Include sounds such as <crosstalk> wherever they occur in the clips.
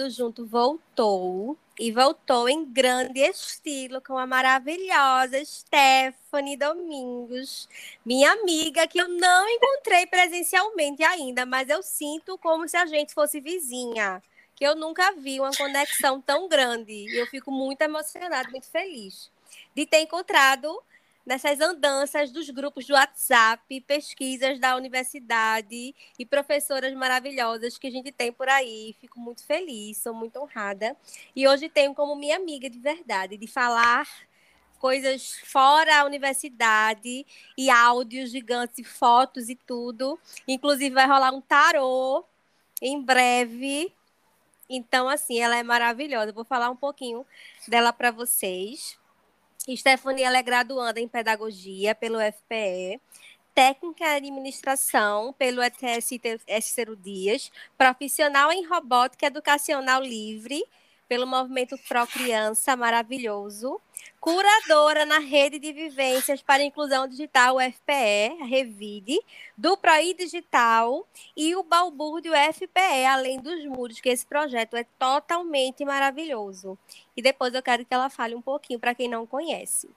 Educando Junto voltou e voltou em grande estilo com a maravilhosa Stephanie Domingos, minha amiga que eu não encontrei presencialmente ainda, mas eu sinto como se a gente fosse vizinha, que eu nunca vi uma conexão tão grande. E eu fico muito emocionada, muito feliz de ter encontrado nessas andanças dos grupos do WhatsApp, pesquisas da universidade e professoras maravilhosas que a gente tem por aí. Fico muito feliz, sou muito honrada. E hoje tenho como minha amiga de verdade, de falar coisas fora a universidade e áudios gigantes e fotos e tudo. Inclusive vai rolar um tarô em breve. Então, assim, ela é maravilhosa. vou falar um pouquinho dela para vocês. Stephanie ela é graduanda em Pedagogia pelo FPE, técnica em administração pelo ETS Cícero Dias, profissional em robótica educacional livre pelo movimento Pro Criança, maravilhoso, curadora na rede de vivências para inclusão digital UFPE, Revide, do PROI Digital e o Balbúrdio UFPE, além dos muros, que esse projeto é totalmente maravilhoso. E depois eu quero que ela fale um pouquinho para quem não conhece.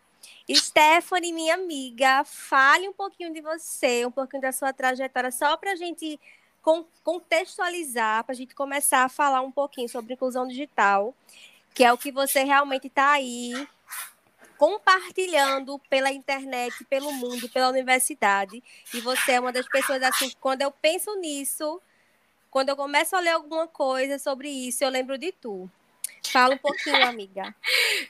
Stephanie, minha amiga, fale um pouquinho de você, um pouquinho da sua trajetória, só para a gente contextualizar, para a gente começar a falar um pouquinho sobre inclusão digital, que é o que você realmente está aí compartilhando pela internet, pelo mundo, pela universidade. E você é uma das pessoas assim, quando eu penso nisso, quando eu começo a ler alguma coisa sobre isso, eu lembro de tu. Fala um pouquinho, <laughs> amiga.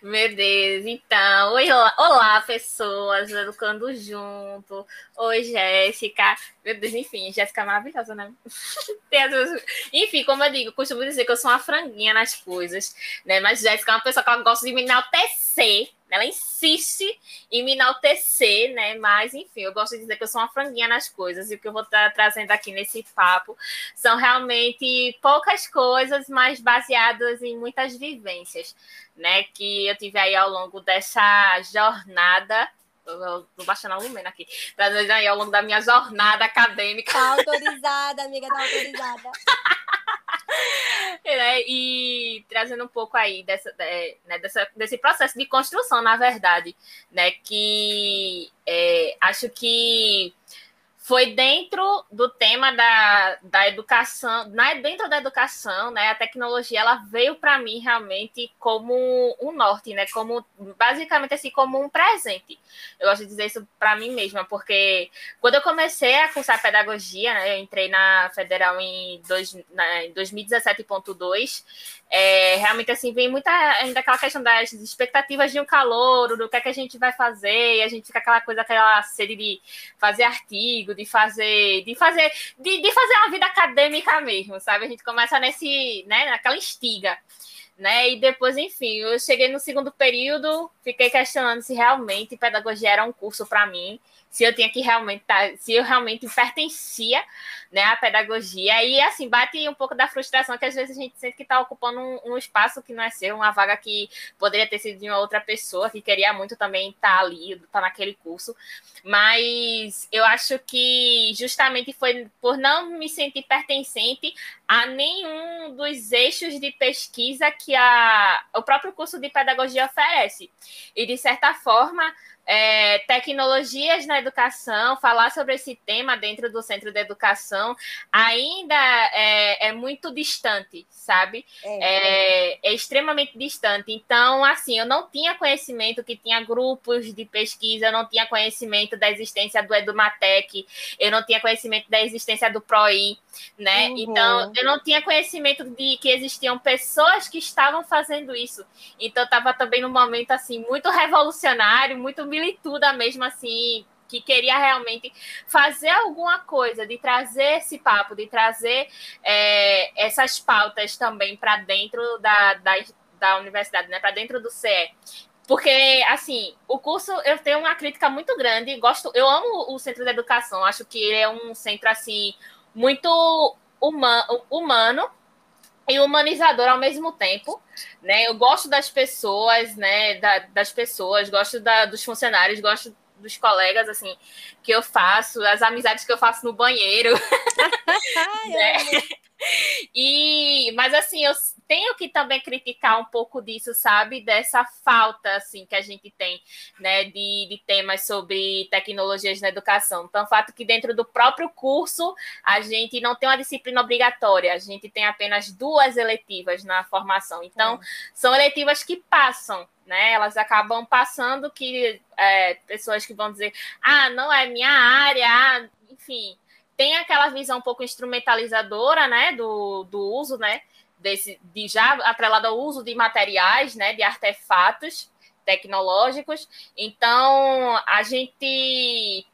Meu Deus, então, oi, olá, pessoas, educando junto. Oi, Jéssica. Meu Deus, enfim, Jéssica é maravilhosa, né? <laughs> enfim, como eu digo, costumo dizer que eu sou uma franguinha nas coisas, né? Mas Jéssica é uma pessoa que ela gosta de me enaltecer ela insiste em me enaltecer, né? Mas, enfim, eu gosto de dizer que eu sou uma franguinha nas coisas. E o que eu vou estar trazendo aqui nesse papo são realmente poucas coisas, mas baseadas em muitas vivências, né? Que eu tive aí ao longo dessa jornada Estou baixando a Lumena aqui. Trazendo aí ao longo da minha jornada acadêmica. Tá autorizada, amiga, tá autorizada. <laughs> é, e trazendo um pouco aí dessa, é, né, dessa, desse processo de construção, na verdade, né? Que é, acho que foi dentro do tema da, da educação, né, dentro da educação, né, a tecnologia ela veio para mim realmente como um norte, né, como basicamente assim como um presente. Eu gosto de dizer isso para mim mesma, porque quando eu comecei a cursar pedagogia, né, eu entrei na Federal em, dois, na, em 2017.2, é, realmente assim vem muita ainda aquela questão das expectativas de um calor, do que é que a gente vai fazer, e a gente fica aquela coisa, aquela sede de fazer artigo, de fazer, de fazer, de, de fazer uma vida acadêmica mesmo, sabe? A gente começa nesse, né, naquela instiga né? E depois, enfim, eu cheguei no segundo período, fiquei questionando se realmente pedagogia era um curso para mim se eu tinha que realmente tá, se eu realmente pertencia né, à pedagogia. E assim, bate um pouco da frustração que às vezes a gente sente que está ocupando um, um, espaço que não é seu, uma vaga que poderia ter sido de uma outra pessoa, que queria muito também estar tá ali, estar tá naquele curso. Mas eu acho que justamente foi por não me sentir pertencente a nenhum dos eixos de pesquisa que a, o próprio curso de pedagogia oferece. E de certa forma, é, tecnologias na educação, falar sobre esse tema dentro do centro de educação ainda é, é muito distante, sabe? É. é. é. extremamente distante. Então, assim, eu não tinha conhecimento que tinha grupos de pesquisa, eu não tinha conhecimento da existência do Edumatec, eu não tinha conhecimento da existência do PROI, né? Uhum. Então, eu não tinha conhecimento de que existiam pessoas que estavam fazendo isso. Então, estava também num momento, assim, muito revolucionário, muito milituda mesmo, assim, que queria realmente fazer alguma coisa, de trazer esse papo, de trazer é, essas pautas também para dentro da, da, da universidade, né? para dentro do CE. Porque, assim, o curso eu tenho uma crítica muito grande. Gosto, eu amo o centro de educação, acho que ele é um centro assim muito humano, humano e humanizador ao mesmo tempo, né? Eu gosto das pessoas, né? Da, das pessoas, gosto da, dos funcionários, gosto dos colegas, assim, que eu faço, as amizades que eu faço no banheiro. <laughs> <laughs> né? <laughs> E, mas assim, eu tenho que também criticar um pouco disso, sabe? Dessa falta assim que a gente tem, né, de, de temas sobre tecnologias na educação. Então, o fato que dentro do próprio curso a gente não tem uma disciplina obrigatória, a gente tem apenas duas eletivas na formação. Então, é. são eletivas que passam, né? Elas acabam passando que é, pessoas que vão dizer, ah, não é minha área, ah, enfim, tem aquela visão um pouco instrumentalizadora, né, do, do uso, né, desse, de já atrelado ao uso de materiais, né, de artefatos tecnológicos. Então, a gente,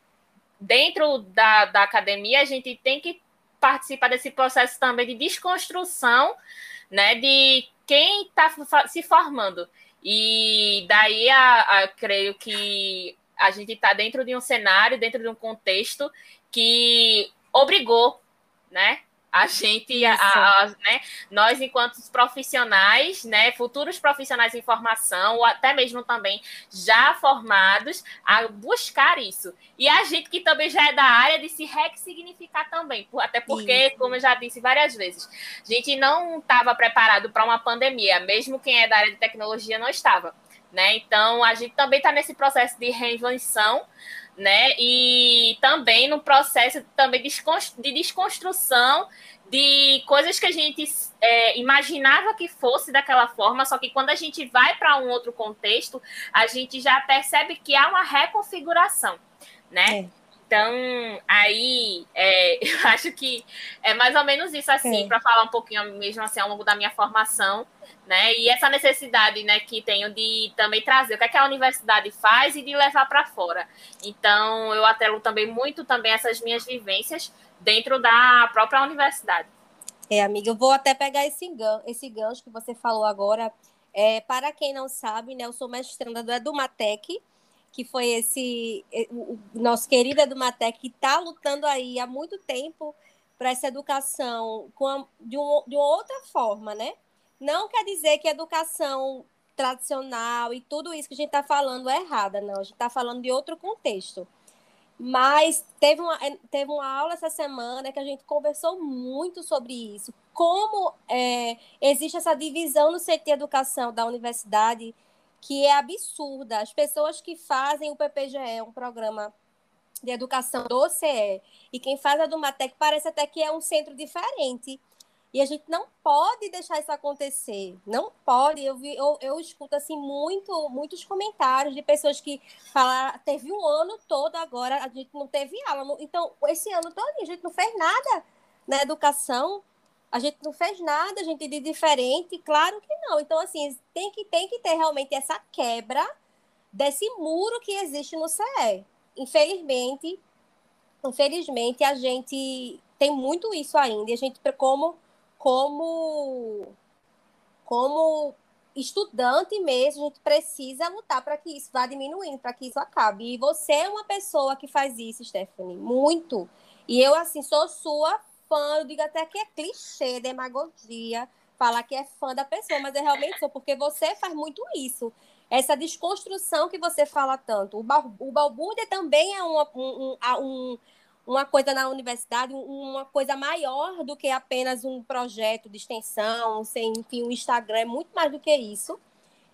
dentro da, da academia, a gente tem que participar desse processo também de desconstrução, né, de quem está se formando. E daí, a, a, creio que a gente está dentro de um cenário, dentro de um contexto que obrigou, né? A gente, a, a, né, nós enquanto profissionais, né, futuros profissionais em formação, ou até mesmo também já formados, a buscar isso. E a gente que também já é da área de se ressignificar também, até porque, isso. como eu já disse várias vezes, a gente não estava preparado para uma pandemia, mesmo quem é da área de tecnologia não estava. Né? Então, a gente também está nesse processo de reinvenção, né? E também no processo também de desconstrução de coisas que a gente é, imaginava que fosse daquela forma, só que quando a gente vai para um outro contexto, a gente já percebe que há uma reconfiguração, né? É. Então, aí, é, <laughs> eu acho que é mais ou menos isso, assim, para falar um pouquinho mesmo assim ao longo da minha formação, né? E essa necessidade, né, que tenho de também trazer o que, é que a universidade faz e de levar para fora. Então, eu atelo também muito também essas minhas vivências dentro da própria universidade. É, amiga, eu vou até pegar esse gancho, esse gancho que você falou agora. É, para quem não sabe, né, eu sou mestranda do Edumatec, que foi esse o, nosso querido Edumatec que está lutando aí há muito tempo para essa educação a, de, um, de uma outra forma, né? Não quer dizer que a educação tradicional e tudo isso que a gente está falando é errada, não. A gente está falando de outro contexto. Mas teve uma, é, teve uma aula essa semana que a gente conversou muito sobre isso. Como é, existe essa divisão no CT Educação da universidade que é absurda. As pessoas que fazem o PPGE, um programa de educação do CE, e quem faz a do Matec parece até que é um centro diferente. E a gente não pode deixar isso acontecer. Não pode. Eu, vi, eu, eu escuto assim muito, muitos comentários de pessoas que falam, teve um ano todo agora, a gente não teve aula. Então, esse ano todo a gente não fez nada na educação. A gente não fez nada, a gente de diferente, claro que não. Então, assim, tem que, tem que ter realmente essa quebra desse muro que existe no CE. Infelizmente, infelizmente, a gente tem muito isso ainda. A gente, como como como estudante mesmo, a gente precisa lutar para que isso vá diminuindo, para que isso acabe. E você é uma pessoa que faz isso, Stephanie, muito. E eu, assim, sou sua fã, eu digo até que é clichê, demagogia, falar que é fã da pessoa, mas eu realmente sou, porque você faz muito isso. Essa desconstrução que você fala tanto. O, o Balbúrdia também é um, um, um uma coisa na universidade, uma coisa maior do que apenas um projeto de extensão, sem, enfim, um Instagram, é muito mais do que isso.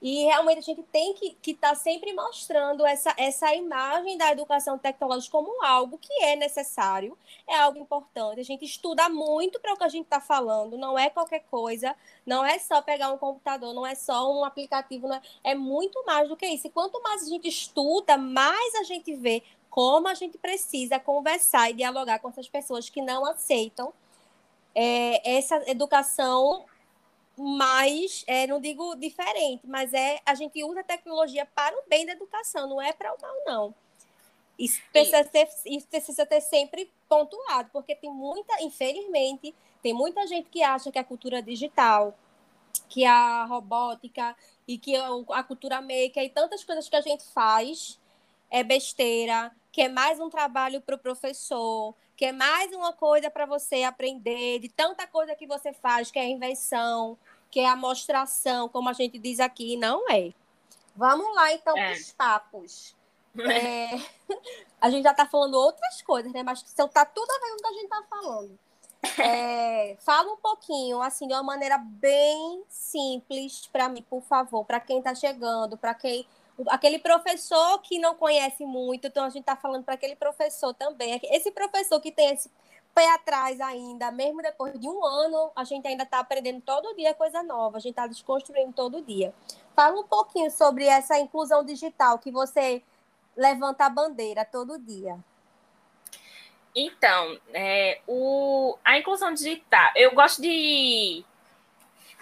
E realmente a gente tem que estar tá sempre mostrando essa, essa imagem da educação tecnológica como algo que é necessário, é algo importante. A gente estuda muito para o que a gente está falando, não é qualquer coisa, não é só pegar um computador, não é só um aplicativo, é, é muito mais do que isso. E quanto mais a gente estuda, mais a gente vê como a gente precisa conversar e dialogar com essas pessoas que não aceitam é, essa educação mais, é, não digo diferente, mas é a gente usa a tecnologia para o bem da educação, não é para o mal, não. Isso precisa, ter, isso precisa ter sempre pontuado, porque tem muita, infelizmente, tem muita gente que acha que a cultura digital, que a robótica e que a cultura maker e tantas coisas que a gente faz é besteira, que é mais um trabalho para o professor, que é mais uma coisa para você aprender, de tanta coisa que você faz, que é invenção, que é a mostração, como a gente diz aqui, não é. Vamos lá, então, é. para os papos. <laughs> É, <laughs> a gente já está falando outras coisas, né? Mas está tudo a ver com o que a gente está falando. É, fala um pouquinho, assim, de uma maneira bem simples para mim, por favor, para quem está chegando, para quem aquele professor que não conhece muito, então a gente está falando para aquele professor também. Esse professor que tem esse pé atrás ainda, mesmo depois de um ano, a gente ainda está aprendendo todo dia coisa nova, a gente está desconstruindo todo dia. Fala um pouquinho sobre essa inclusão digital que você levanta a bandeira todo dia. Então, é, o, a inclusão digital, eu gosto de.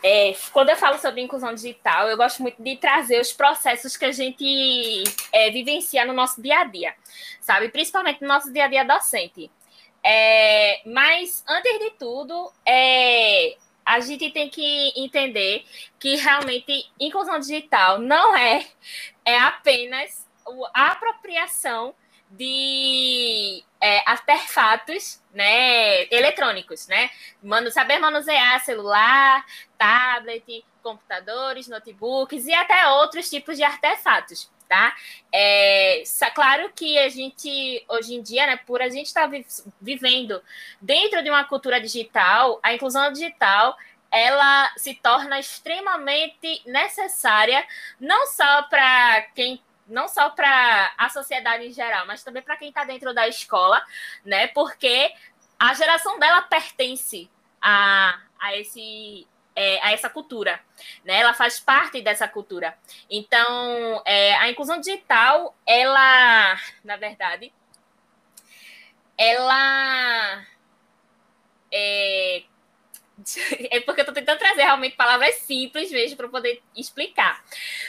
É, quando eu falo sobre inclusão digital, eu gosto muito de trazer os processos que a gente é, vivencia no nosso dia a dia, sabe? Principalmente no nosso dia a dia docente. É, mas, antes de tudo, é, a gente tem que entender que realmente inclusão digital não é, é apenas a apropriação de é, artefatos né, eletrônicos, né? Mano, saber manusear celular, tablet, computadores, notebooks e até outros tipos de artefatos, tá? É, claro que a gente, hoje em dia, né, por a gente estar tá vivendo dentro de uma cultura digital, a inclusão digital ela se torna extremamente necessária, não só para quem não só para a sociedade em geral, mas também para quem está dentro da escola, né? Porque a geração dela pertence a, a esse é, a essa cultura, né? Ela faz parte dessa cultura. Então, é, a inclusão digital, ela, na verdade, ela é, <laughs> é porque eu estou tentando trazer realmente palavras simples mesmo para poder explicar.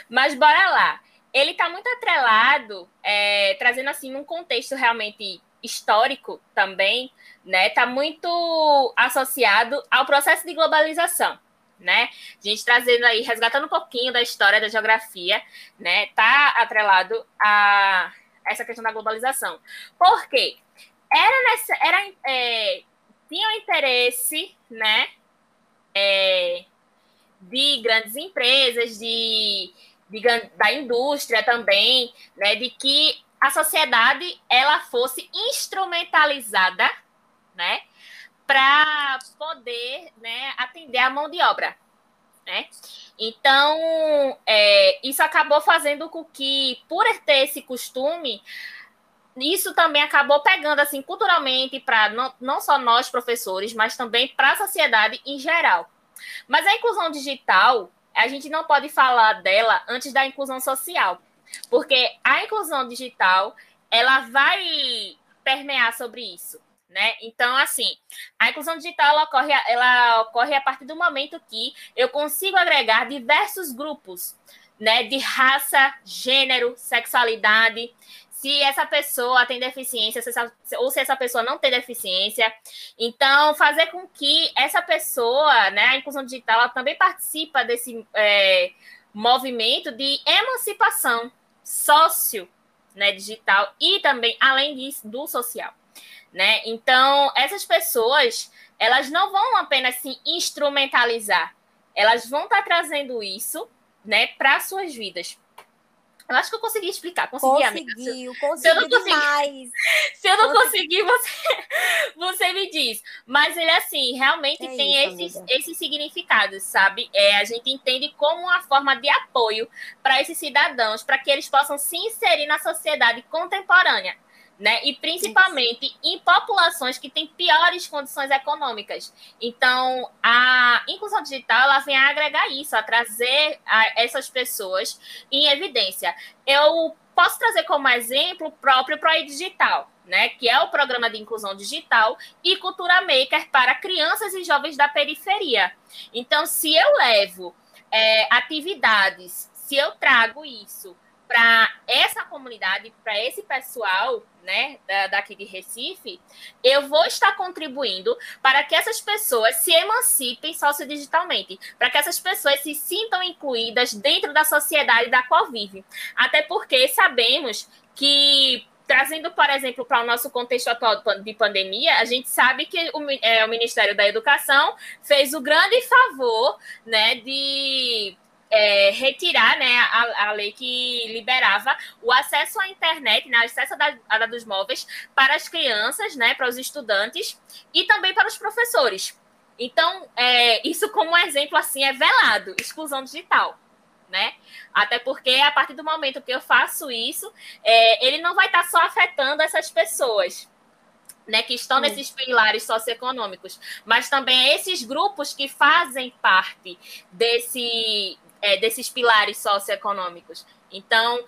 Mas bora lá ele está muito atrelado, é, trazendo assim um contexto realmente histórico também, né? Está muito associado ao processo de globalização, né? A gente trazendo aí, resgatando um pouquinho da história da geografia, né? Tá atrelado a essa questão da globalização. Por quê? Era nessa, era, é, tinha o interesse, né? É, de grandes empresas, de da indústria também, né, de que a sociedade ela fosse instrumentalizada, né, para poder, né, atender a mão de obra, né? Então, é, isso acabou fazendo com que, por ter esse costume, isso também acabou pegando assim culturalmente para não, não só nós professores, mas também para a sociedade em geral. Mas a inclusão digital, a gente não pode falar dela antes da inclusão social, porque a inclusão digital ela vai permear sobre isso. Né? Então, assim, a inclusão digital ela ocorre, ela ocorre a partir do momento que eu consigo agregar diversos grupos né, de raça, gênero, sexualidade, se essa pessoa tem deficiência se essa, ou se essa pessoa não tem deficiência. Então, fazer com que essa pessoa, né, a inclusão digital, ela também participa desse é, movimento de emancipação sócio né, digital e também, além disso, do social. Né? Então, essas pessoas, elas não vão apenas se instrumentalizar, elas vão estar trazendo isso né, para suas vidas. Eu acho que eu consegui explicar. Consegui, conseguiu, amiga. Conseguiu, se eu não conseguir, <laughs> se eu não conseguir, você, <laughs> você me diz. Mas ele, assim, realmente é tem isso, esses, esses significados, sabe? É, a gente entende como uma forma de apoio para esses cidadãos, para que eles possam se inserir na sociedade contemporânea né? E principalmente Isso. em populações que têm piores condições econômicas. Então, a inclusão digital ela vem a agregar isso, a trazer a essas pessoas em evidência. Eu posso trazer como exemplo o próprio ProI Digital, né, que é o programa de inclusão digital e cultura maker para crianças e jovens da periferia. Então, se eu levo é, atividades, se eu trago isso para essa comunidade, para esse pessoal, né, daqui de Recife, eu vou estar contribuindo para que essas pessoas se emancipem sociodigitalmente, para que essas pessoas se sintam incluídas dentro da sociedade da qual vivem. Até porque sabemos que trazendo, por exemplo, para o nosso contexto atual de pandemia, a gente sabe que o, é, o Ministério da Educação fez o grande favor né, de é, retirar né, a, a, lei que liberava o acesso à internet, né, acesso a dados móveis para as crianças, né, para os estudantes e também para os professores. Então, é, isso como exemplo assim é velado, exclusão digital. Né? Até porque a partir do momento que eu faço isso, é, ele não vai estar só afetando essas pessoas, né, que estão nesses pilares socioeconômicos, mas também esses grupos que fazem parte desse, é, desses pilares socioeconômicos. Então,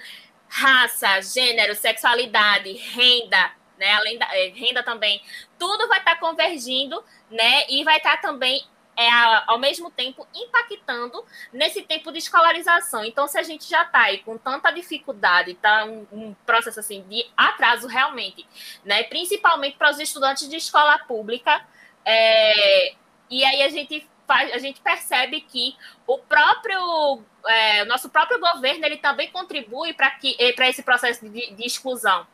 raça, gênero, sexualidade, renda, né, além da é, renda também, tudo vai estar convergindo, né, e vai estar também é, ao mesmo tempo impactando nesse tempo de escolarização. Então, se a gente já está aí com tanta dificuldade, está um, um, processo assim de atraso realmente, né? Principalmente para os estudantes de escola pública, é, e aí a gente a gente percebe que o próprio é, nosso próprio governo ele também contribui para que eh, para esse processo de, de, exclusão.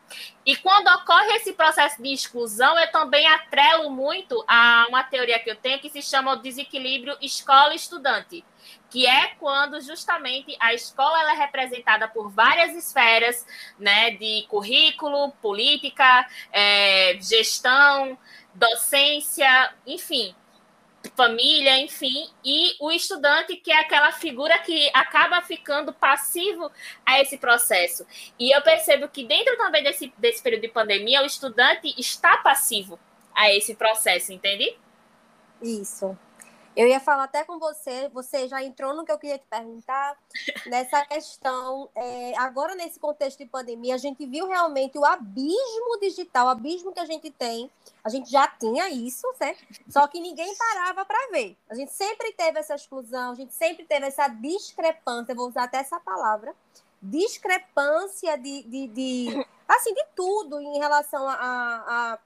E quando ocorre esse processo de exclusão, eu também atrelo muito a uma teoria que eu tenho que se chama o desequilíbrio escola-estudante, que é quando justamente a escola ela é representada por várias esferas, né, de currículo, política, é, gestão, docência, enfim, família, enfim, e o estudante que é aquela figura que acaba ficando passivo a esse processo. E eu percebo que dentro também desse, desse período de pandemia, o estudante está passivo a esse processo, entende? Isso. Eu ia falar até com você, você já entrou no que eu queria te perguntar, nessa questão. É, agora, nesse contexto de pandemia, a gente viu realmente o abismo digital, o abismo que a gente tem. A gente já tinha isso, certo? Só que ninguém parava para ver. A gente sempre teve essa exclusão, a gente sempre teve essa discrepância, vou usar até essa palavra, discrepância de, de, de assim, de tudo em relação à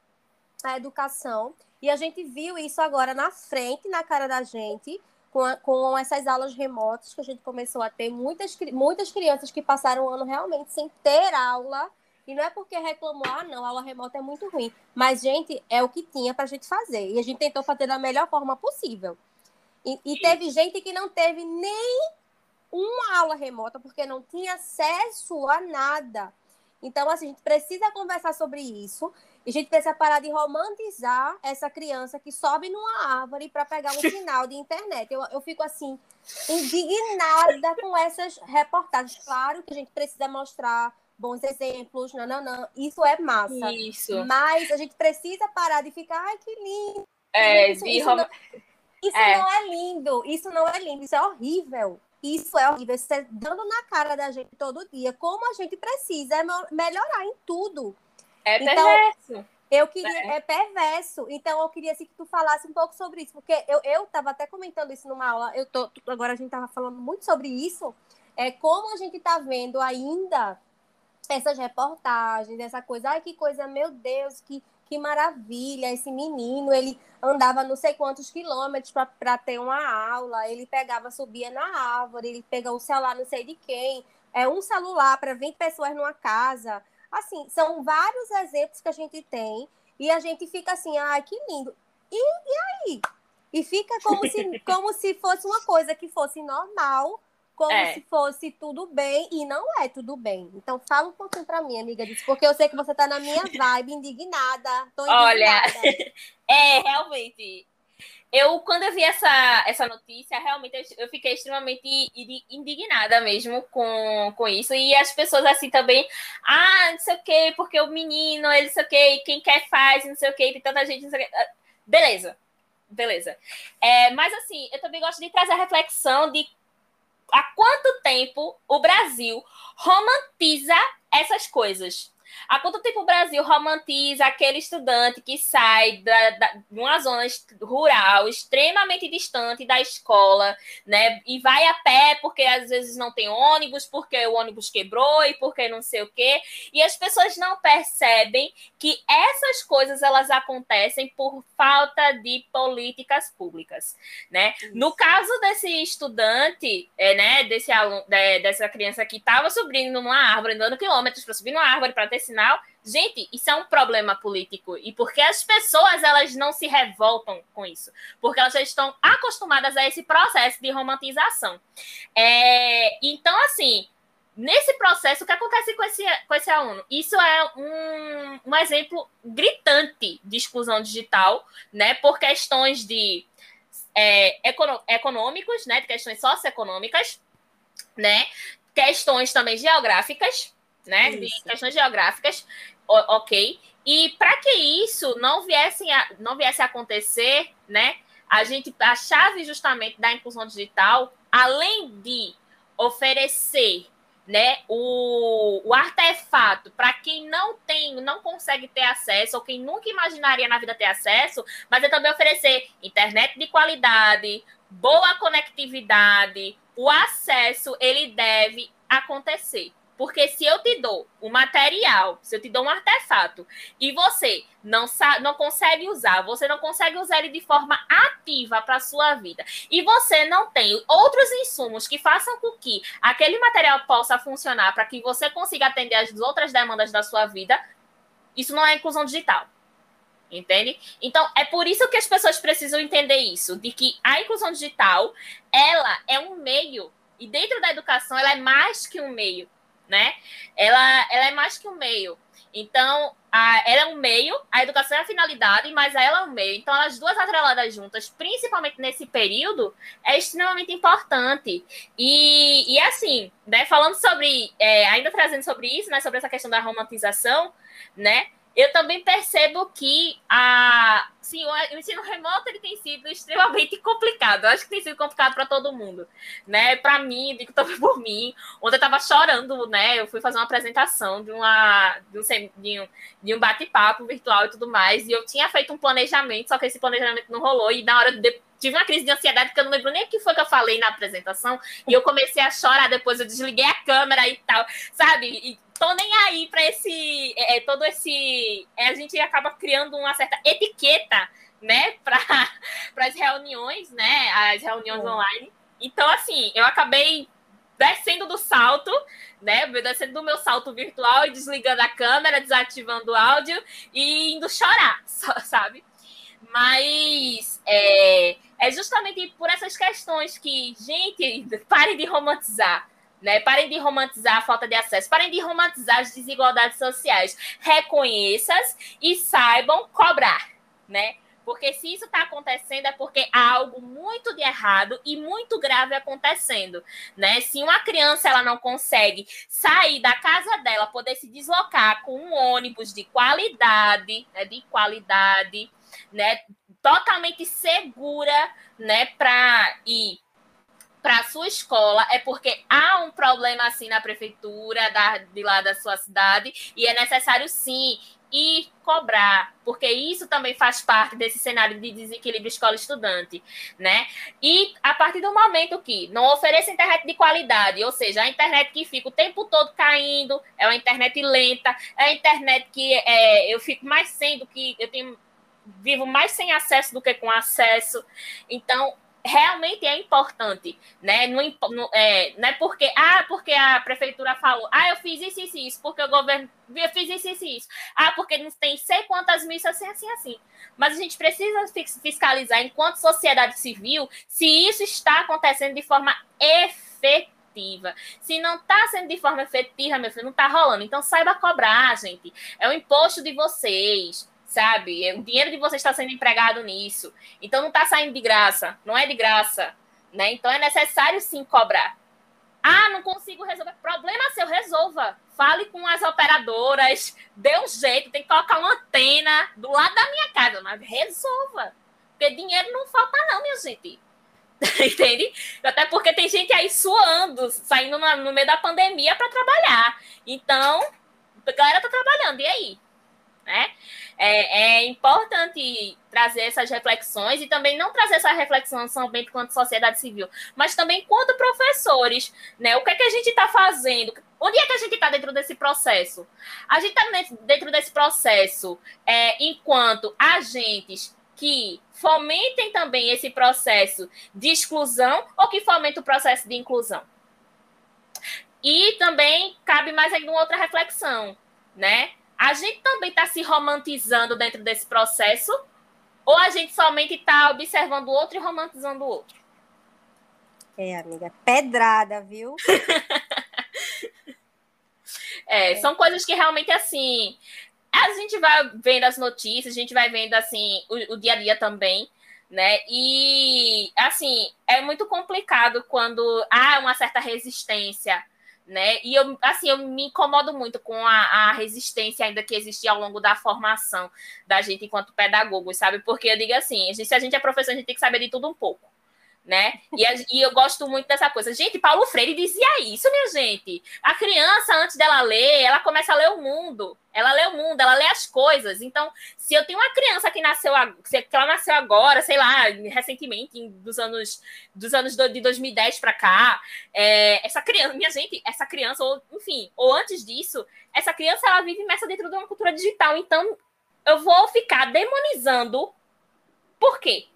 educação. E a gente viu isso agora na frente, na cara da gente, com, a, com essas aulas remotas que a gente começou a ter. Muitas, muitas crianças que passaram o ano realmente sem ter aula. E não é porque reclamou, ah, não, aula remota é muito ruim. Mas, gente, é o que tinha para a gente fazer. E a gente tentou fazer da melhor forma possível. E, e teve gente que não teve nem uma aula remota porque não tinha acesso a nada. Então, assim, a gente precisa conversar sobre isso. E a gente precisa parar de romantizar essa criança que sobe numa árvore para pegar um <laughs> sinal de internet. Eu, eu fico assim, indignada com essas reportagens. Claro que a gente precisa mostrar bons exemplos, não, não, não. Isso é massa. Isso. Mas a gente precisa parar de ficar, ai, que lindo. É, isso, de isso, rom... não, isso é. não é lindo, isso não é lindo, isso é horrível. Isso é horrível, isso é dando na cara da gente todo dia. Como a gente precisa é melhorar em tudo. É então, perverso. Eu queria, é. é. perverso. Então, eu queria assim, que tu falasse um pouco sobre isso, porque eu, eu tava até comentando isso numa aula, eu tô, agora a gente tava falando muito sobre isso, é como a gente tá vendo ainda essas reportagens, essa coisa, ai que coisa, meu Deus, que, que maravilha, esse menino, ele andava não sei quantos quilômetros para ter uma aula, ele pegava, subia na árvore, ele pegou o celular não sei de quem, é um celular para 20 pessoas numa casa, Assim, são vários exemplos que a gente tem e a gente fica assim, ai, que lindo. E, e aí? E fica como se, <laughs> como se fosse uma coisa que fosse normal, como é. se fosse tudo bem, e não é tudo bem. Então, fala um pouquinho para mim, amiga disso, porque eu sei que você tá na minha vibe, indignada. Tô indignada. Olha, <laughs> é, realmente, eu, quando eu vi essa, essa notícia, realmente eu fiquei extremamente indignada mesmo com, com isso. E as pessoas assim também, ah, não sei o quê, porque o menino, ele não sei o quê, quem quer faz, não sei o quê, tem tanta gente, não sei o quê. Ah, beleza, beleza. É, mas assim, eu também gosto de trazer a reflexão de há quanto tempo o Brasil romantiza essas coisas. Há quanto tempo o Brasil romantiza aquele estudante que sai da, da, de uma zona rural extremamente distante da escola, né? E vai a pé porque às vezes não tem ônibus, porque o ônibus quebrou e porque não sei o quê. E as pessoas não percebem que essas coisas elas acontecem por falta de políticas públicas, né? No caso desse estudante, é, né, desse aluno, dessa criança que estava subindo numa árvore, andando quilômetros para subir numa árvore para ter sinal. Gente, isso é um problema político. E porque as pessoas elas não se revoltam com isso? Porque elas já estão acostumadas a esse processo de romantização. É, então, assim, nesse processo, o que acontece com esse, com esse aluno? Isso é um, um exemplo gritante de exclusão digital, né? Por questões de é, econômicos, né? De questões socioeconômicas, né? Questões também geográficas, né? Isso. De questões geográficas ok? E para que isso não viesse a, não viesse a acontecer, né? A gente a chave justamente da inclusão digital, além de oferecer né, o, o artefato para quem não tem, não consegue ter acesso, ou quem nunca imaginaria na vida ter acesso, mas é também oferecer internet de qualidade, boa conectividade, o acesso ele deve acontecer. Porque se eu te dou o material, se eu te dou um artefato e você não, não consegue usar, você não consegue usar ele de forma ativa para a sua vida, e você não tem outros insumos que façam com que aquele material possa funcionar para que você consiga atender as outras demandas da sua vida, isso não é inclusão digital. Entende? Então, é por isso que as pessoas precisam entender isso, de que a inclusão digital, ela é um meio, e dentro da educação, ela é mais que um meio né? Ela, ela é mais que um meio. Então, a, ela é um meio, a educação é a finalidade, mas ela é um meio. Então, as duas atreladas juntas, principalmente nesse período, é extremamente importante. E, e assim, né, falando sobre, é, ainda trazendo sobre isso, né, sobre essa questão da romantização, né, eu também percebo que a, sim, o ensino remoto ele tem sido extremamente <laughs> complicado. Eu acho que tem sido complicado para todo mundo, né? Para mim, digo também por mim. Ontem eu estava chorando, né? Eu fui fazer uma apresentação de uma de um, de um, de um bate-papo virtual e tudo mais, e eu tinha feito um planejamento, só que esse planejamento não rolou e na hora de tive uma crise de ansiedade porque eu não lembro nem o que foi que eu falei na apresentação e eu comecei a chorar depois eu desliguei a câmera e tal, sabe? E tô nem aí para esse é, é, todo esse é, a gente acaba criando uma certa etiqueta né <laughs> para as reuniões né as reuniões é. online. Então assim eu acabei descendo do salto né descendo do meu salto virtual e desligando a câmera desativando o áudio e indo chorar <laughs> sabe? Mas é, é justamente por essas questões que gente <laughs> pare de romantizar né? Parem de romantizar a falta de acesso, parem de romantizar as desigualdades sociais. Reconheças e saibam cobrar, né? Porque se isso está acontecendo é porque há algo muito de errado e muito grave acontecendo, né? Se uma criança ela não consegue sair da casa dela, poder se deslocar com um ônibus de qualidade, né? De qualidade, né? Totalmente segura, né? Para ir para a sua escola é porque há um problema assim na prefeitura da, de lá da sua cidade e é necessário sim ir cobrar, porque isso também faz parte desse cenário de desequilíbrio escola-estudante, né? E a partir do momento que não ofereça internet de qualidade, ou seja, a internet que fica o tempo todo caindo, é uma internet lenta, é a internet que é, eu fico mais sem do que eu tenho vivo mais sem acesso do que com acesso. Então, realmente é importante, né? Não, não, é, não é porque, ah, porque a prefeitura falou, ah, eu fiz isso, isso, isso, porque o governo, eu fiz isso, isso, isso. Ah, porque não tem sei quantas mil, assim, assim, assim. Mas a gente precisa fiscalizar, enquanto sociedade civil, se isso está acontecendo de forma efetiva. Se não está sendo de forma efetiva, meu filho, não está rolando. Então saiba cobrar, gente. É o imposto de vocês sabe? O dinheiro de você está sendo empregado nisso. Então não está saindo de graça, não é de graça, né? Então é necessário sim cobrar. Ah, não consigo resolver. Problema seu, resolva. Fale com as operadoras, dê um jeito, tem que colocar uma antena do lado da minha casa, mas resolva. Porque dinheiro não falta, não, minha gente. <laughs> Entende? Até porque tem gente aí suando, saindo no meio da pandemia para trabalhar. Então, a galera tá trabalhando, e aí? Né? É, é, importante trazer essas reflexões e também não trazer essa reflexão somente quanto sociedade civil, mas também quanto professores, né? O que é que a gente está fazendo? Onde é que a gente está dentro desse processo? A gente está dentro desse processo é, enquanto agentes que fomentem também esse processo de exclusão ou que fomentem o processo de inclusão. E também cabe mais ainda uma outra reflexão né? A gente também está se romantizando dentro desse processo ou a gente somente está observando o outro e romantizando o outro? É, amiga, pedrada, viu? é, <laughs> é, são coisas que realmente assim. A gente vai vendo as notícias, a gente vai vendo assim o, o dia a dia também né? E assim, é muito complicado quando há uma certa resistência, né? E eu assim, eu me incomodo muito com a, a resistência ainda que existe ao longo da formação da gente enquanto pedagogos, sabe? Porque eu digo assim, a gente, se a gente é professor, a gente tem que saber de tudo um pouco né? E, a, e, eu gosto muito dessa coisa. Gente, Paulo Freire dizia isso, minha gente. A criança, antes dela ler, ela começa a ler o mundo. Ela lê o mundo, ela lê as coisas. Então, se eu tenho uma criança que nasceu, que ela nasceu agora, sei lá, recentemente, dos anos, dos anos de 2010 para cá, é, essa criança, minha gente, essa criança, ou enfim, ou antes disso, essa criança ela vive imersa dentro de uma cultura digital. Então, eu vou ficar demonizando. Por quê?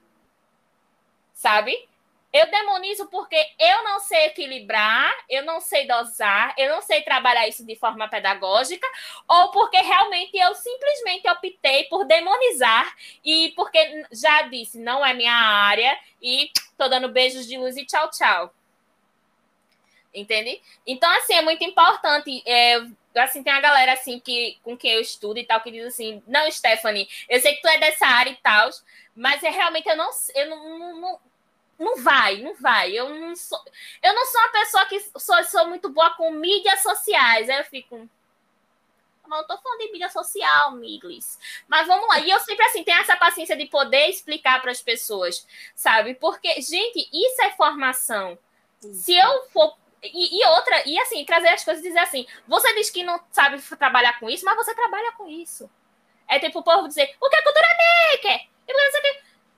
Sabe? Eu demonizo porque eu não sei equilibrar, eu não sei dosar, eu não sei trabalhar isso de forma pedagógica, ou porque realmente eu simplesmente optei por demonizar e porque já disse, não é minha área e tô dando beijos de luz e tchau, tchau. Entende? Então, assim, é muito importante. É, assim, tem a galera assim que com quem eu estudo e tal, que diz assim: não, Stephanie, eu sei que tu é dessa área e tal, mas é realmente eu não, eu não, não não vai, não vai. Eu não sou, eu não sou uma pessoa que sou, sou muito boa com mídias sociais. Aí eu fico. Não tô falando de mídia social, Miglis. Mas vamos lá. E eu sempre assim tenho essa paciência de poder explicar para as pessoas, sabe? Porque, gente, isso é formação. Se eu for e, e, outra, e assim, trazer as coisas e dizer assim: você diz que não sabe trabalhar com isso, mas você trabalha com isso. É tipo o povo dizer: o que é cultura maker? E você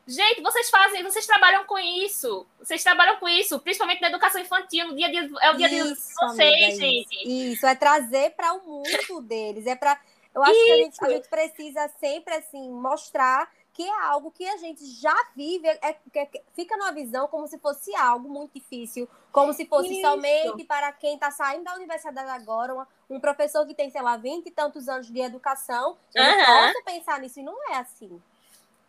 Gente, vocês fazem, vocês trabalham com isso. Vocês trabalham com isso, principalmente na educação infantil, no dia a dia, é o dia a dia de vocês, gente. Isso. isso, é trazer para o mundo deles. É para. Eu acho isso. que a gente, a gente precisa sempre assim mostrar que é algo que a gente já vive, é, é, fica numa visão como se fosse algo muito difícil, como se fosse Isso. somente para quem está saindo da universidade agora, uma, um professor que tem, sei lá, vinte e tantos anos de educação. Uhum. não posso pensar nisso, e não é assim.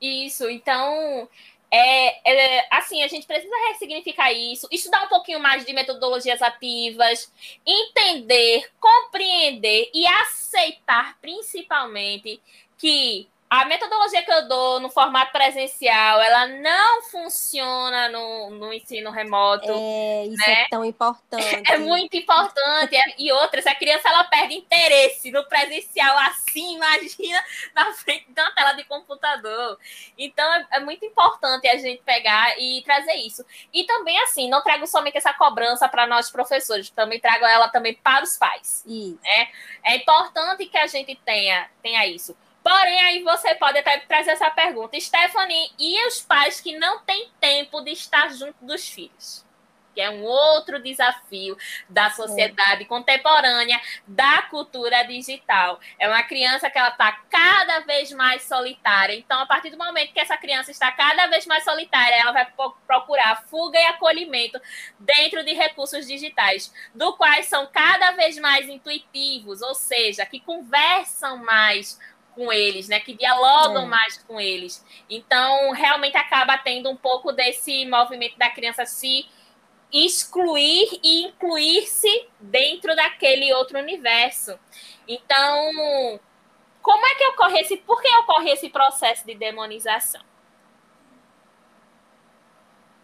Isso, então é, é, assim, a gente precisa ressignificar isso, estudar um pouquinho mais de metodologias ativas, entender, compreender e aceitar, principalmente, que a metodologia que eu dou no formato presencial, ela não funciona no, no ensino remoto. É, isso né? <laughs> é tão importante. É muito importante. e outra, se a criança ela perde interesse no presencial assim, imagina <laughs> na frente de uma tela de computador. Então, é, é muito importante a gente pegar e trazer isso. E também, assim, não trago somente essa cobrança para nós professores, também trago ela também para os pais. Isso. Né? É importante que a gente tenha, tenha isso. Porém, aí você pode até trazer essa pergunta, Stephanie, e os pais que não têm tempo de estar junto dos filhos? Que é um outro desafio da sociedade é. contemporânea, da cultura digital. É uma criança que ela está cada vez mais solitária. Então, a partir do momento que essa criança está cada vez mais solitária, ela vai procurar fuga e acolhimento dentro de recursos digitais, do quais são cada vez mais intuitivos, ou seja, que conversam mais com eles, né? Que dialogam é. mais com eles. Então, realmente acaba tendo um pouco desse movimento da criança se excluir e incluir-se dentro daquele outro universo. Então, como é que ocorre esse, por que ocorre esse processo de demonização?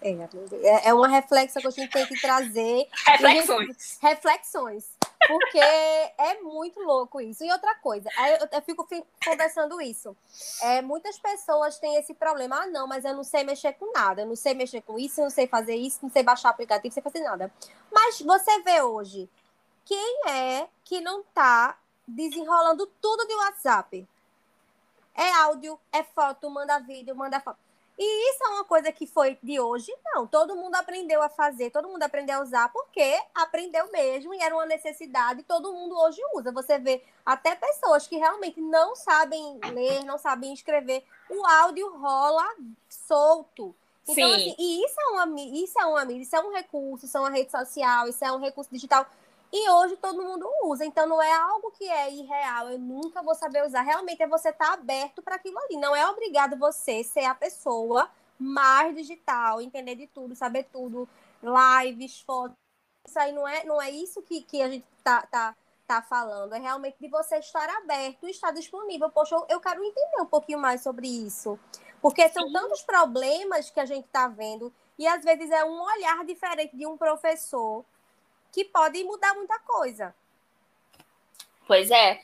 É, é, é uma reflexão que a gente tem que trazer. Reflexões. Reflexões. Porque é muito louco isso. E outra coisa, eu, eu fico conversando isso. É, muitas pessoas têm esse problema. Ah, não, mas eu não sei mexer com nada. Eu não sei mexer com isso, eu não sei fazer isso, não sei baixar aplicativo, não sei fazer nada. Mas você vê hoje, quem é que não está desenrolando tudo de WhatsApp? É áudio, é foto, manda vídeo, manda foto. E isso é uma coisa que foi de hoje? Não. Todo mundo aprendeu a fazer, todo mundo aprendeu a usar, porque aprendeu mesmo e era uma necessidade, todo mundo hoje usa. Você vê até pessoas que realmente não sabem ler, não sabem escrever, o áudio rola solto. Então, Sim. assim, e isso é, uma, isso é uma mídia, isso é um recurso, isso é uma rede social, isso é um recurso digital E hoje todo mundo usa, então não é algo que é irreal, eu nunca vou saber usar. Realmente é você estar tá aberto para aquilo ali. Não é obrigado você ser a pessoa mais digital, entender de tudo, saber tudo, lives, fotos. Isso aí não é, não é isso que, que a gente tá, tá, tá falando. É realmente de você estar aberto e estar disponível. Poxa, eu quero entender um pouquinho mais sobre isso. Porque são Sim. tantos problemas que a gente está vendo, e às vezes é um olhar diferente de um professor que pode mudar muita coisa. Pois é.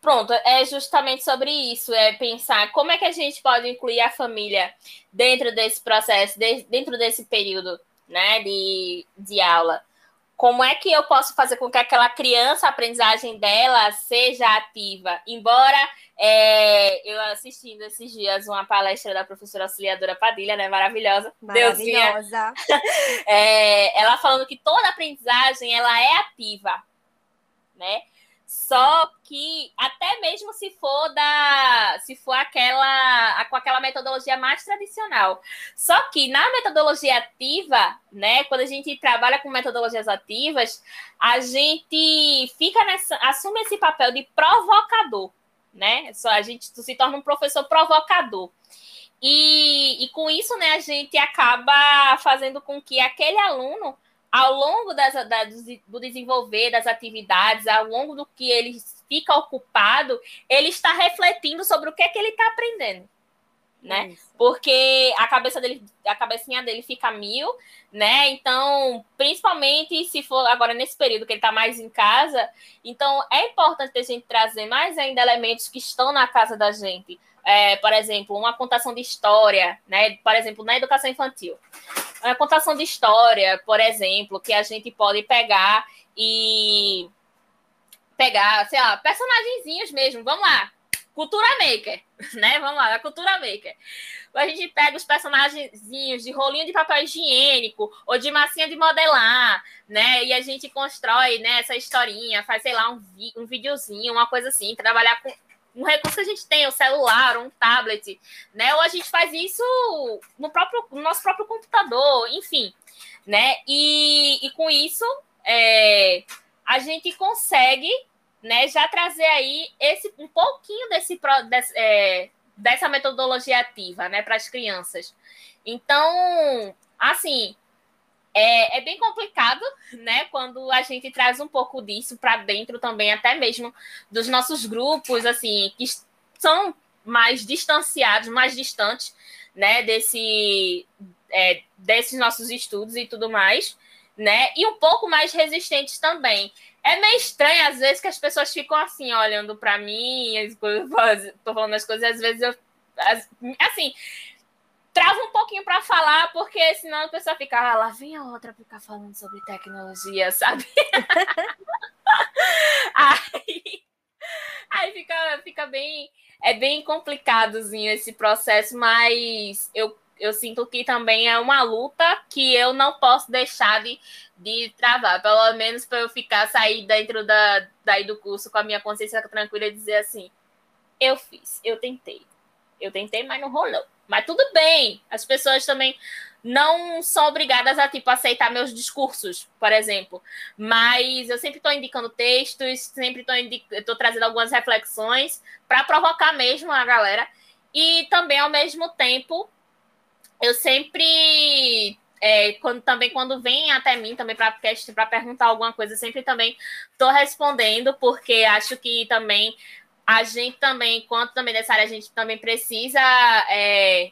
Pronto, é justamente sobre isso, é pensar como é que a gente pode incluir a família dentro desse processo, de, dentro desse período né, de, de aula. Como é que eu posso fazer com que aquela criança, a aprendizagem dela seja ativa? Embora é, eu assistindo esses dias uma palestra da professora auxiliadora Padilha, né? Maravilhosa. Maravilhosa. <laughs> é, ela falando que toda aprendizagem ela é ativa, né? Só que até mesmo se for da, se for aquela com aquela metodologia mais tradicional. Só que na metodologia ativa, né, quando a gente trabalha com metodologias ativas, a gente fica nessa assume esse papel de provocador, né? Só a gente se torna um professor provocador. E, e com isso, né, a gente acaba fazendo com que aquele aluno ao longo das, da, do desenvolver das atividades, ao longo do que ele fica ocupado, ele está refletindo sobre o que é que ele está aprendendo. Né? Isso. Porque a cabeça dele, a cabecinha dele fica mil, né? Então, principalmente se for agora nesse período que ele está mais em casa, então é importante a gente trazer mais ainda elementos que estão na casa da gente. É, por exemplo, uma contação de história, né? Por exemplo, na educação infantil a contação de história, por exemplo, que a gente pode pegar e pegar, sei lá, personagenzinhos mesmo. Vamos lá. Cultura Maker, <laughs> né? Vamos lá, a Cultura Maker. A gente pega os personagenzinhos de rolinho de papel higiênico ou de massinha de modelar, né? E a gente constrói né, essa historinha, faz, sei lá, um, um videozinho, uma coisa assim, trabalhar com um recurso que a gente tem, o celular, um tablet, né? Ou a gente faz isso no próprio no nosso próprio computador, enfim, né? E, e com isso é, a gente consegue, né? Já trazer aí esse um pouquinho desse, desse é, dessa metodologia ativa, né? Para as crianças. Então, assim, é, é, bem complicado, né? Quando a gente traz um pouco disso para dentro também, até mesmo dos nossos grupos, assim, que são mais distanciados, mais distantes, né? Desse, é, desses nossos estudos e tudo mais, né? E um pouco mais resistentes também. É meio estranho, às vezes, que as pessoas ficam assim, olhando para mim, as coisas, <laughs> tô falando as coisas, às vezes eu. Assim, trava um pouquinho para falar, porque senão a pessoa fica, ah, lá vem a outra ficar falando sobre tecnologia, <laughs> sabe? aí, aí fica, fica bem. É bem complicadozinho esse processo, mas eu, eu sinto que também é uma luta que eu não posso deixar de, de travar. Pelo menos para eu ficar, sair dentro da, daí do curso com a minha consciência tranquila e dizer assim: eu fiz, eu tentei. Eu tentei, mas não rolou. Mas tudo bem, as pessoas também não são obrigadas a tipo aceitar meus discursos, por exemplo. Mas eu sempre estou indicando textos, sempre estou indic... trazendo algumas reflexões para provocar mesmo a galera. E também, ao mesmo tempo, eu sempre é, quando, também quando vem até mim também para perguntar alguma coisa, sempre também estou respondendo, porque acho que também a gente também, enquanto também dessa área, a gente também precisa é,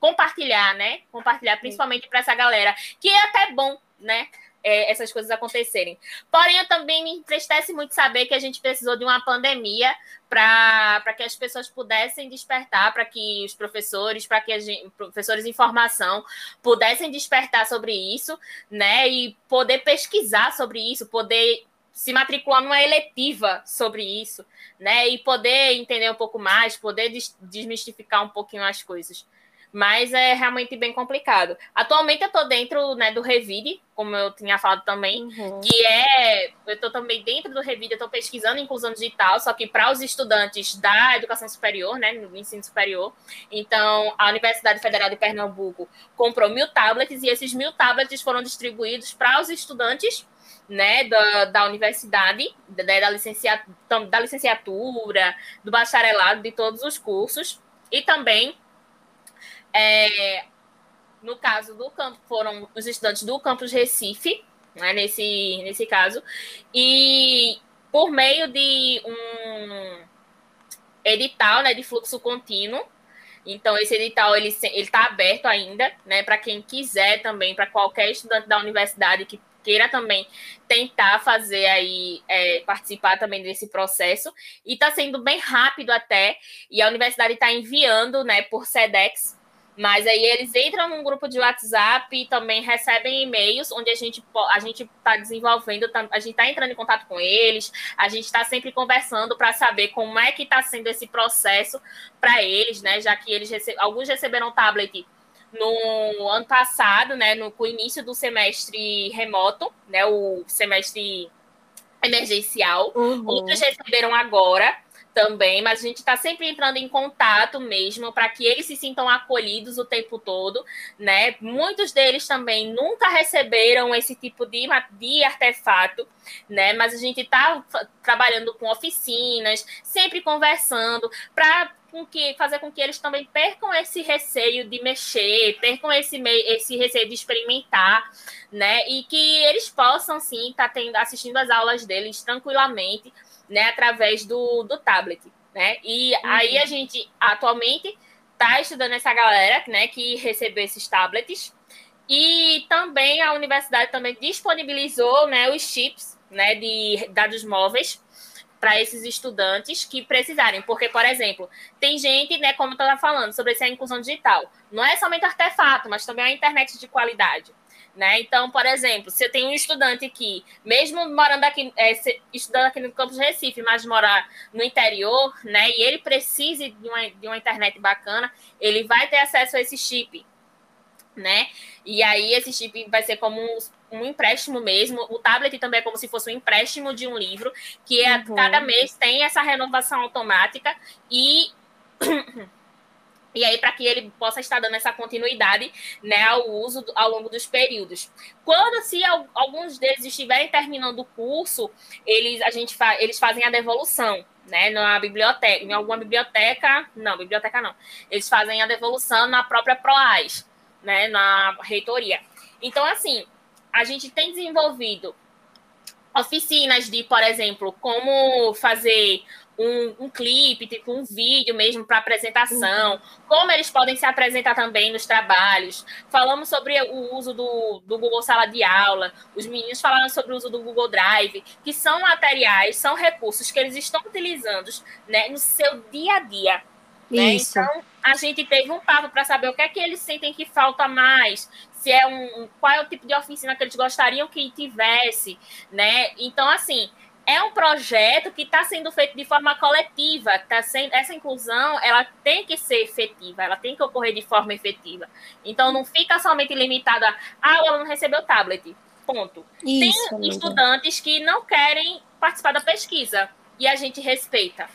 compartilhar, né? Compartilhar, principalmente para essa galera, que é até bom, né? É, essas coisas acontecerem. Porém, eu também me entristece muito saber que a gente precisou de uma pandemia para que as pessoas pudessem despertar, para que os professores, para que os professores em formação pudessem despertar sobre isso, né? E poder pesquisar sobre isso, poder se matricular numa eletiva sobre isso, né? E poder entender um pouco mais, poder desmistificar um pouquinho as coisas. Mas é realmente bem complicado. Atualmente eu estou dentro né, do Revide, como eu tinha falado também, uhum. que é. Eu estou também dentro do Revide, eu estou pesquisando inclusão digital, só que para os estudantes da educação superior, né? No ensino superior. Então, a Universidade Federal de Pernambuco comprou mil tablets e esses mil tablets foram distribuídos para os estudantes né, da, da universidade, da, da, licenciatura, da licenciatura, do bacharelado, de todos os cursos, e também, é, no caso do campo, foram os estudantes do campus Recife, né, nesse, nesse caso, e por meio de um edital né, de fluxo contínuo, então, esse edital ele está aberto ainda, né, para quem quiser também, para qualquer estudante da universidade que queira também tentar fazer aí, é, participar também desse processo. E está sendo bem rápido até, e a universidade está enviando, né, por SEDEX, mas aí eles entram num grupo de WhatsApp e também recebem e-mails onde a gente a gente está desenvolvendo, a gente está entrando em contato com eles, a gente está sempre conversando para saber como é que está sendo esse processo para eles, né? Já que eles receb alguns receberam tablet no ano passado, né? No, com o início do semestre remoto, né? O semestre emergencial. Uhum. Outros receberam agora também, mas a gente está sempre entrando em contato mesmo para que eles se sintam acolhidos o tempo todo, né? Muitos deles também nunca receberam esse tipo de, de artefato, né? Mas a gente está trabalhando com oficinas, sempre conversando para com que fazer com que eles também percam esse receio de mexer, percam esse, esse receio de experimentar, né? E que eles possam sim estar tá tendo assistindo as aulas deles tranquilamente né, através do, do tablet, né? E uhum. aí a gente atualmente está estudando essa galera, né, que recebeu esses tablets. E também a universidade também disponibilizou, né, os chips, né, de dados móveis para esses estudantes que precisarem, porque, por exemplo, tem gente, né, como estava falando, sobre essa inclusão digital, não é somente artefato, mas também a internet de qualidade. Né? Então, por exemplo, se eu tenho um estudante aqui, mesmo morando aqui, é, estudando aqui no campus Recife, mas morar no interior, né, e ele precise de uma, de uma internet bacana, ele vai ter acesso a esse chip, né? E aí esse chip vai ser como um, um, empréstimo mesmo. O tablet também é como se fosse um empréstimo de um livro, que é, uhum. cada mês tem essa renovação automática e <coughs> e aí para que ele possa estar dando essa continuidade né, ao uso ao longo dos períodos. Quando se alguns deles estiverem terminando o curso, eles a gente fa, eles fazem a devolução, né, na biblioteca, em alguma biblioteca, não, biblioteca não. Eles fazem a devolução na própria Proas, né, na reitoria. Então assim, a gente tem desenvolvido oficinas de, por exemplo, como fazer um, um clipe, tipo um vídeo mesmo para apresentação, uhum. como eles podem se apresentar também nos trabalhos. Falamos sobre o uso do, do Google Sala de Aula, os meninos falaram sobre o uso do Google Drive, que são materiais, são recursos que eles estão utilizando né, no seu dia a dia. Né? Então, a gente teve um papo para saber o que é que eles sentem que falta mais, se é um, qual é o tipo de oficina que eles gostariam que tivesse, né? Então, assim, é um projeto que está sendo feito de forma coletiva. Tá sendo, essa inclusão ela tem que ser efetiva, ela tem que ocorrer de forma efetiva. Então não fica somente limitada a ah, o aluno recebeu tablet. Ponto. Isso, tem amiga. estudantes que não querem participar da pesquisa e a gente respeita.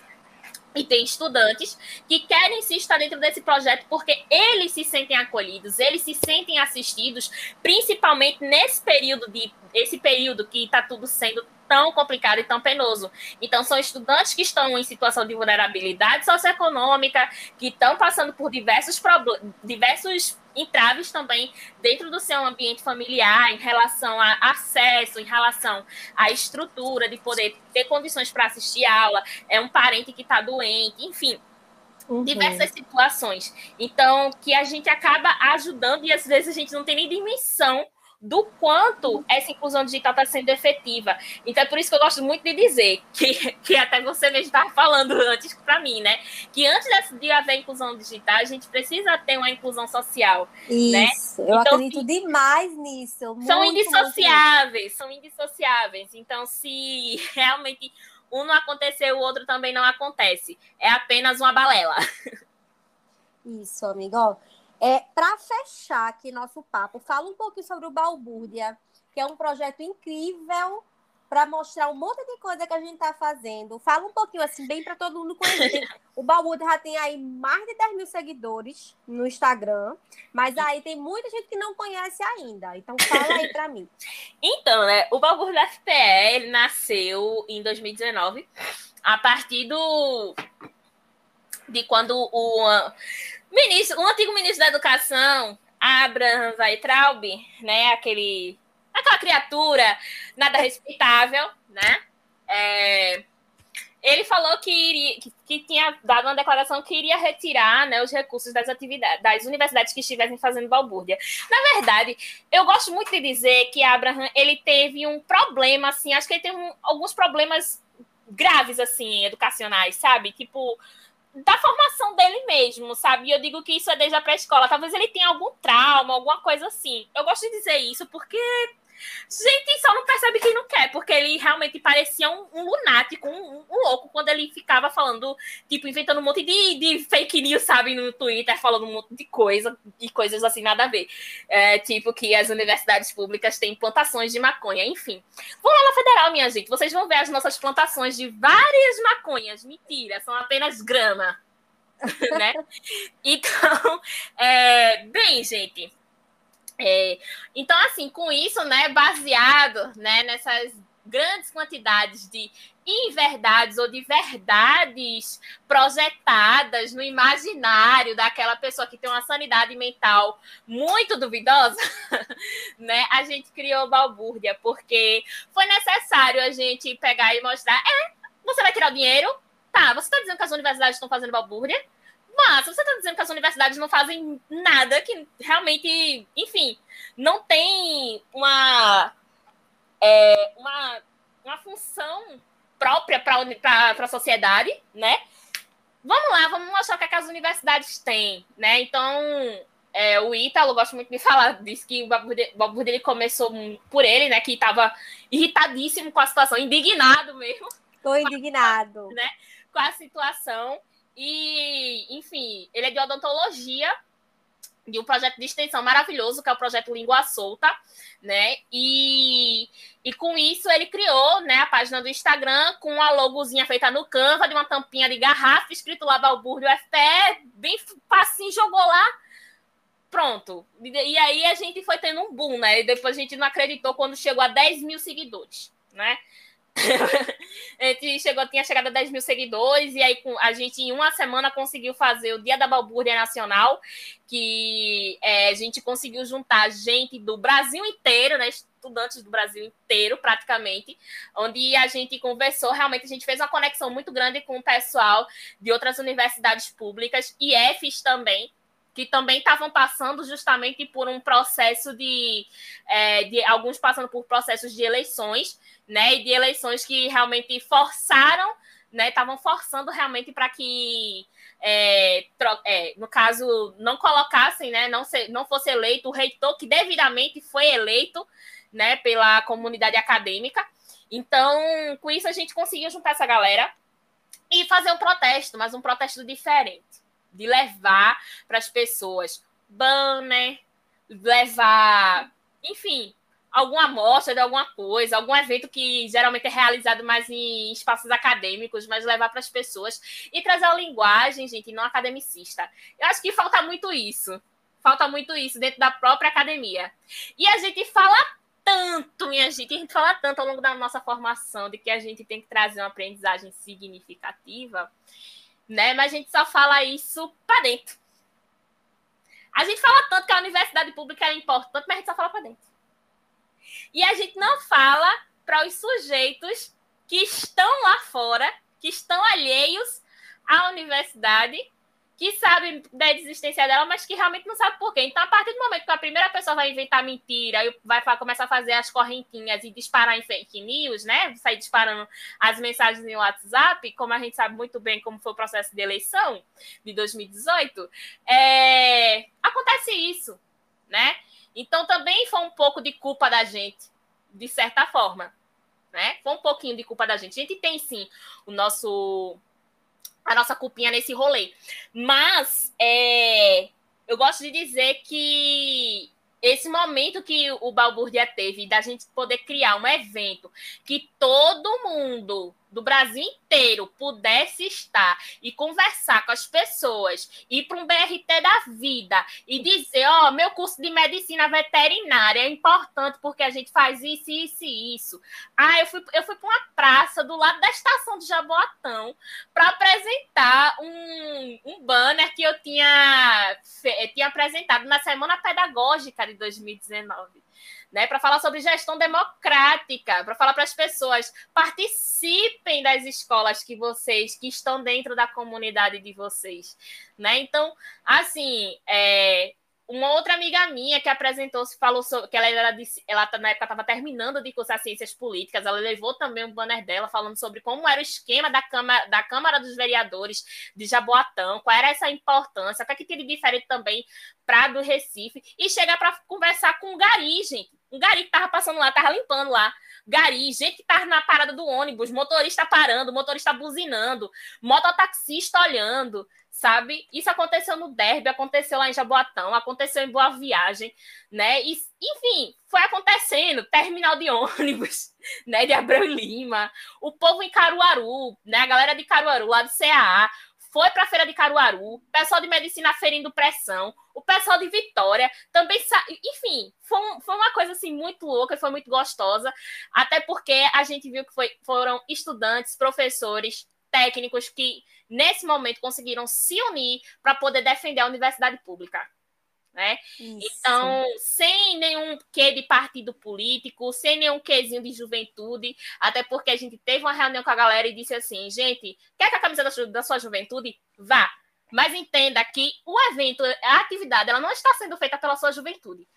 E tem estudantes que querem se estar dentro desse projeto porque eles se sentem acolhidos, eles se sentem assistidos, principalmente nesse período de esse período que está tudo sendo tão complicado e tão penoso. Então, são estudantes que estão em situação de vulnerabilidade socioeconômica, que estão passando por diversos diversos entraves também dentro do seu ambiente familiar, em relação a acesso, em relação à estrutura de poder ter condições para assistir aula, é um parente que está doente, enfim. Uhum. Diversas situações. Então, que a gente acaba ajudando e às vezes a gente não tem nem dimensão do quanto essa inclusão digital está sendo efetiva. Então é por isso que eu gosto muito de dizer, que, <laughs> que até você mesmo estava falando antes para mim, né? Que antes de haver inclusão digital, a gente precisa ter uma inclusão social. Né? Isso, né? eu então, acredito demais nisso. Muito, são indissociáveis, muito. são indissociáveis. Então, se <laughs> realmente um não acontecer, o outro também não acontece. É apenas uma balela. <laughs> Isso, amigo. É, Para fechar aqui nosso papo, fala um pouquinho sobre o Balbúrdia, que é um projeto incrível para mostrar um monte de coisa que a gente está fazendo. Fala um pouquinho assim, bem para todo mundo conhecer. <laughs> o Balbuda já tem aí mais de 10 mil seguidores no Instagram, mas aí tem muita gente que não conhece ainda. Então fala aí para mim. <laughs> Então, né, o Balbuda FPE, ele nasceu em 2019, a partir do de quando o ministro, o antigo ministro da Educação, Abraham Weitraub, né, aquele aquela criatura nada respeitável, né? É, ele falou que, iria, que, que, tinha dado uma declaração que iria retirar né, os recursos das atividades das universidades que estivessem fazendo balbúrdia. Na verdade, eu gosto muito de dizer que Abraham ele teve um problema, assim, acho que ele teve um, alguns problemas graves, assim, educacionais, sabe? Tipo, da formação dele mesmo, sabe? E eu digo que isso é desde a pré-escola. Talvez ele tenha algum trauma, alguma coisa assim. Eu gosto de dizer isso porque Gente, só não percebe quem não quer, porque ele realmente parecia um, um lunático, um, um, louco, quando ele ficava falando, tipo, inventando um monte de, de fake news, sabe, no Twitter, falando um monte de coisa, e coisas assim, nada a ver. É, tipo, que as universidades públicas têm plantações de maconha, enfim. Vão lá na federal, minha gente, vocês vão ver as nossas plantações de várias maconhas. Mentira, são apenas grama. <laughs> né? Então, é, bem, gente, é, então, assim, com isso, né, baseado né, nessas grandes quantidades de inverdades ou de verdades projetadas no imaginário daquela pessoa que tem uma sanidade mental muito duvidosa, <laughs> né? A gente criou balbúrdia porque foi necessário a gente pegar e mostrar, é, você vai tirar o dinheiro? Tá, você está dizendo que as universidades estão fazendo balbúrdia? Mas você está dizendo que as universidades não fazem nada que realmente, enfim, não tem uma, é, uma, uma função própria para a sociedade, né? Vamos lá, vamos mostrar o que, é que as universidades têm, né? Então, é, o Ítalo, gosto muito de falar disso, que o babu dele começou por ele, né? Que estava irritadíssimo com a situação, indignado mesmo. Estou indignado. Né, com a situação. E, enfim, ele é de odontologia, de um projeto de extensão maravilhoso, que é o projeto Língua Solta, né? E, e com isso ele criou né, a página do Instagram com uma logozinha feita no Canva, de uma tampinha de garrafa, escrito lá Balbúrdio FPE, bem facinho, jogou lá. Pronto. E aí a gente foi tendo um boom, né? E depois a gente não acreditou quando chegou a 10 mil seguidores, né? <laughs> a gente chegou, tinha chegado a 10 mil seguidores, e aí a gente, em uma semana, conseguiu fazer o Dia da Balbúrdia Nacional, que é, a gente conseguiu juntar gente do Brasil inteiro, né? Estudantes do Brasil inteiro, praticamente, onde a gente conversou, realmente a gente fez uma conexão muito grande com o pessoal de outras universidades públicas, e EFs também, que também estavam passando justamente por um processo de, é, de alguns passando por processos de eleições, né? E de eleições que realmente forçaram, né? Estavam forçando realmente para que é, é, no caso, não colocassem, né, não, se, não fosse eleito o reitor que devidamente foi eleito né, pela comunidade acadêmica. Então, com isso, a gente conseguiu juntar essa galera e fazer um protesto, mas um protesto diferente de levar para as pessoas banner, levar, enfim, alguma amostra de alguma coisa, algum evento que geralmente é realizado mais em espaços acadêmicos, mas levar para as pessoas e trazer a linguagem, gente, não academicista. Eu acho que falta muito isso. Falta muito isso dentro da própria academia. E a gente fala tanto, minha gente, a gente fala tanto ao longo da nossa formação de que a gente tem que trazer uma aprendizagem significativa né? Mas a gente só fala isso para dentro. A gente fala tanto que a universidade pública é importante, mas a gente só fala para dentro. E a gente não fala para os sujeitos que estão lá fora, que estão alheios à universidade que sabe da existência dela, mas que realmente não sabe por quê. Então, a partir do momento que a primeira pessoa vai inventar mentira e vai começar a fazer as correntinhas e disparar em fake news, né? Sair disparando as mensagens em WhatsApp, como a gente sabe muito bem como foi o processo de eleição de 2018, é... acontece isso, né? Então, também foi um pouco de culpa da gente, de certa forma, né? Foi um pouquinho de culpa da gente. A gente tem, sim, o nosso a nossa culpinha nesse rolê. Mas é, eu gosto de dizer que esse momento que o Balbúrdia teve da gente poder criar um evento que todo mundo do Brasil inteiro pudesse estar e conversar com as pessoas, ir para um BRT da vida e dizer: Ó, oh, meu curso de medicina veterinária é importante porque a gente faz isso, isso e isso. Ah, eu fui, eu fui para uma praça do lado da estação de Jaboatão para apresentar um, um banner que eu tinha, tinha apresentado na Semana Pedagógica de 2019 né, para falar sobre gestão democrática, para falar para as pessoas participem das escolas que vocês que estão dentro da comunidade de vocês, né? Então, assim, é, uma outra amiga minha que apresentou-se falou sobre, que ela era ela na época estava terminando de cursar ciências políticas, ela levou também um banner dela falando sobre como era o esquema da Câmara, da Câmara dos Vereadores de Jaboatão, qual era essa importância, o que, é tinha de diferente também para do Recife, e chega para conversar com o Gari, gente. Um Gari que tava passando lá, tava limpando lá. Gari, gente que tava na parada do ônibus, motorista parando, motorista buzinando, mototaxista olhando, sabe? Isso aconteceu no Derby, aconteceu lá em Jaboatão, aconteceu em Boa Viagem, né? E, enfim, foi acontecendo, terminal de <laughs> ônibus, né, de Abreu Lima, o povo em Caruaru, né, a galera de Caruaru, lá do CAA, foi para a feira de Caruaru, pessoal de medicina ferindo pressão, o pessoal de Vitória também, enfim, foi, um, foi uma coisa assim muito louca, foi muito gostosa, até porque a gente viu que foi, foram estudantes, professores, técnicos que nesse momento conseguiram se unir para poder defender a universidade pública. Né? Então, sem nenhum quê de partido político, sem nenhum quezinho de juventude, até porque a gente teve uma reunião com a galera e disse assim, gente, quer que a camisa da, da sua juventude? Vá. Mas entenda que o evento, a atividade, ela não está sendo feita pela sua juventude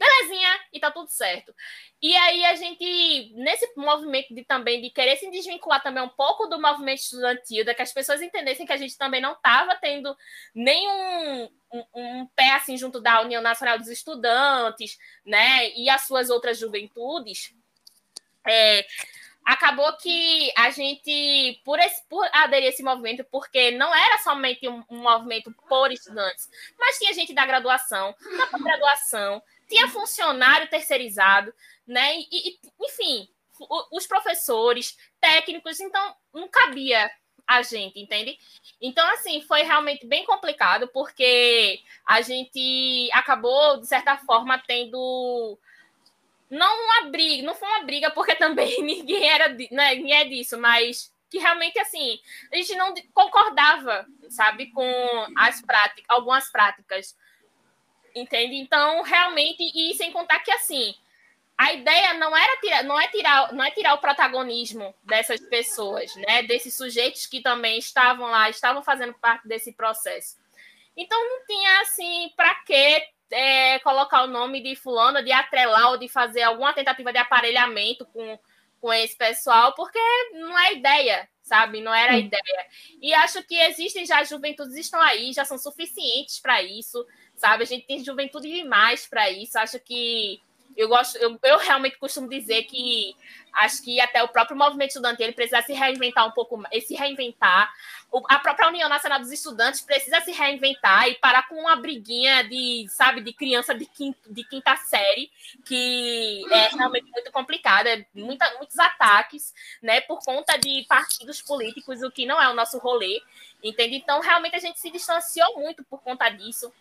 belezinha, e tá tudo certo. E aí a gente, nesse movimento de também de querer se desvincular também um pouco do movimento estudantil, de que as pessoas entendessem que a gente também não estava tendo nenhum um, um, pé assim junto da União Nacional dos Estudantes, né, e as suas outras juventudes, é, acabou que a gente, por, esse, por aderir a esse movimento, porque não era somente um, um movimento por estudantes, mas tinha gente da graduação, da graduação, tinha funcionário terceirizado, né? E, e, enfim, os professores, técnicos, então não cabia a gente, entende? Então, assim, foi realmente bem complicado, porque a gente acabou, de certa forma, tendo. Não uma briga, não foi uma briga, porque <laughs> também ninguém era né, ninguém é disso, mas que realmente assim a gente não concordava, sabe, com as práticas, algumas práticas Entende? Então, realmente, e sem contar que assim, a ideia não era tirar, não é tirar, não é tirar o protagonismo dessas pessoas, né? Desses sujeitos que também estavam lá, estavam fazendo parte desse processo. Então não tinha assim para que é, colocar o nome de fulano, de atrelar ou de fazer alguma tentativa de aparelhamento com, com esse pessoal, porque não é ideia, sabe? Não era a ideia. E acho que existem já, as juventudes estão aí, já são suficientes para isso sabe? A gente tem juventude demais para isso. Acho que eu gosto, eu, eu, realmente costumo dizer que acho que até o próprio movimento estudantil ele precisa se reinventar um pouco, se reinventar. O, a própria União Nacional dos Estudantes precisa se reinventar e parar com uma briguinha de, sabe, de criança de, quinto, de quinta série, que é realmente muito complicada, muita, muitos ataques, né, por conta de partidos políticos, o que não é o nosso rolê, entende? Então, realmente a gente se distanciou muito por conta disso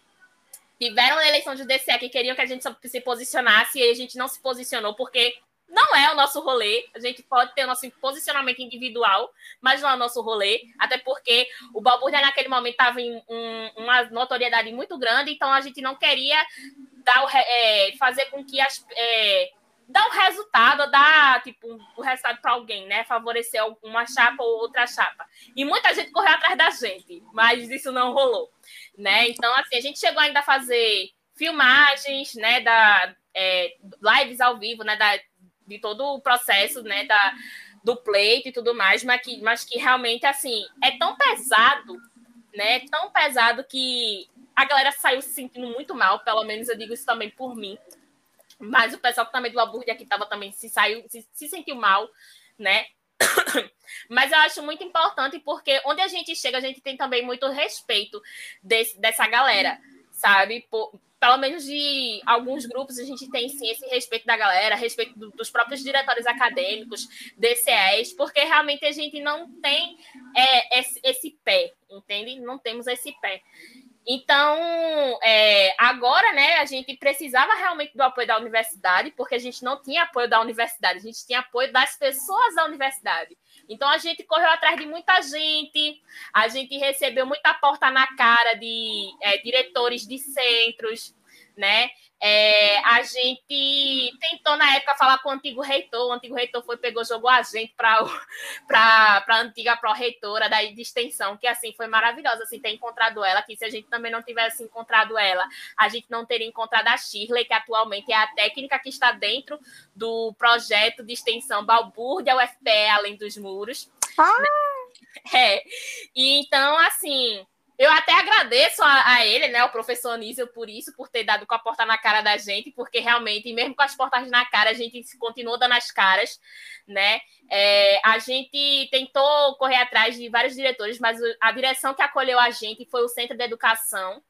tiveram na eleição de DCE que queriam que a gente se posicionasse e a gente não se posicionou, porque não é o nosso rolê. A gente pode ter o nosso posicionamento individual, mas não é o nosso rolê. Até porque o Balbúrdia, naquele momento, estava em um, uma notoriedade muito grande, então a gente não queria dar é, fazer com que as. É, dar um resultado, dar tipo, o um resultado para alguém, né? Favorecer uma chapa ou outra chapa. E muita gente correu atrás da gente, mas isso não rolou né? Então, assim, a gente chegou ainda a fazer filmagens, né, da é, lives ao vivo, né, da, de todo o processo, né, da, do pleito e tudo mais, mas que, mas que realmente, assim, é tão pesado, né, tão pesado que a galera saiu se sentindo muito mal, pelo menos eu digo isso também por mim, mas o pessoal também do hambúrguer aqui estava também se saiu, se, se sentiu mal, né, <coughs> mas eu acho muito importante porque onde a gente chega, a gente tem também muito respeito desse, dessa galera, sabe? Por, pelo menos de alguns grupos, a gente tem sim esse respeito da galera, respeito do, dos próprios diretores acadêmicos, DCEs, porque realmente a gente não tem é, esse, esse pé, entende? Não temos esse pé. Então, é, agora, né, a gente precisava realmente do apoio da universidade, porque a gente não tinha apoio da universidade, a gente tinha apoio das pessoas da universidade. Então, a gente correu atrás de muita gente, a gente recebeu muita porta na cara de é, diretores de centros, né? É, a gente tentou, na época, falar com o antigo reitor. O antigo reitor foi, pegou, jogou a gente para <laughs> a antiga pró-reitora da de extensão, que assim foi maravilhosa assim, ter encontrado ela. Que se a gente também não tivesse encontrado ela, a gente não teria encontrado a Shirley, que atualmente é a técnica que está dentro do projeto de extensão Balbúrdia UFPE Além dos Muros. Ah! É. E, então, assim, eu até agradeço a, a, ele, né, o professor Anísio, por isso, por ter dado com a porta na cara da gente, porque realmente, mesmo com as portas na cara, a gente continuou dando as caras, né? É, a gente tentou correr atrás de vários diretores, mas a direção que acolheu a gente foi o Centro de Educação,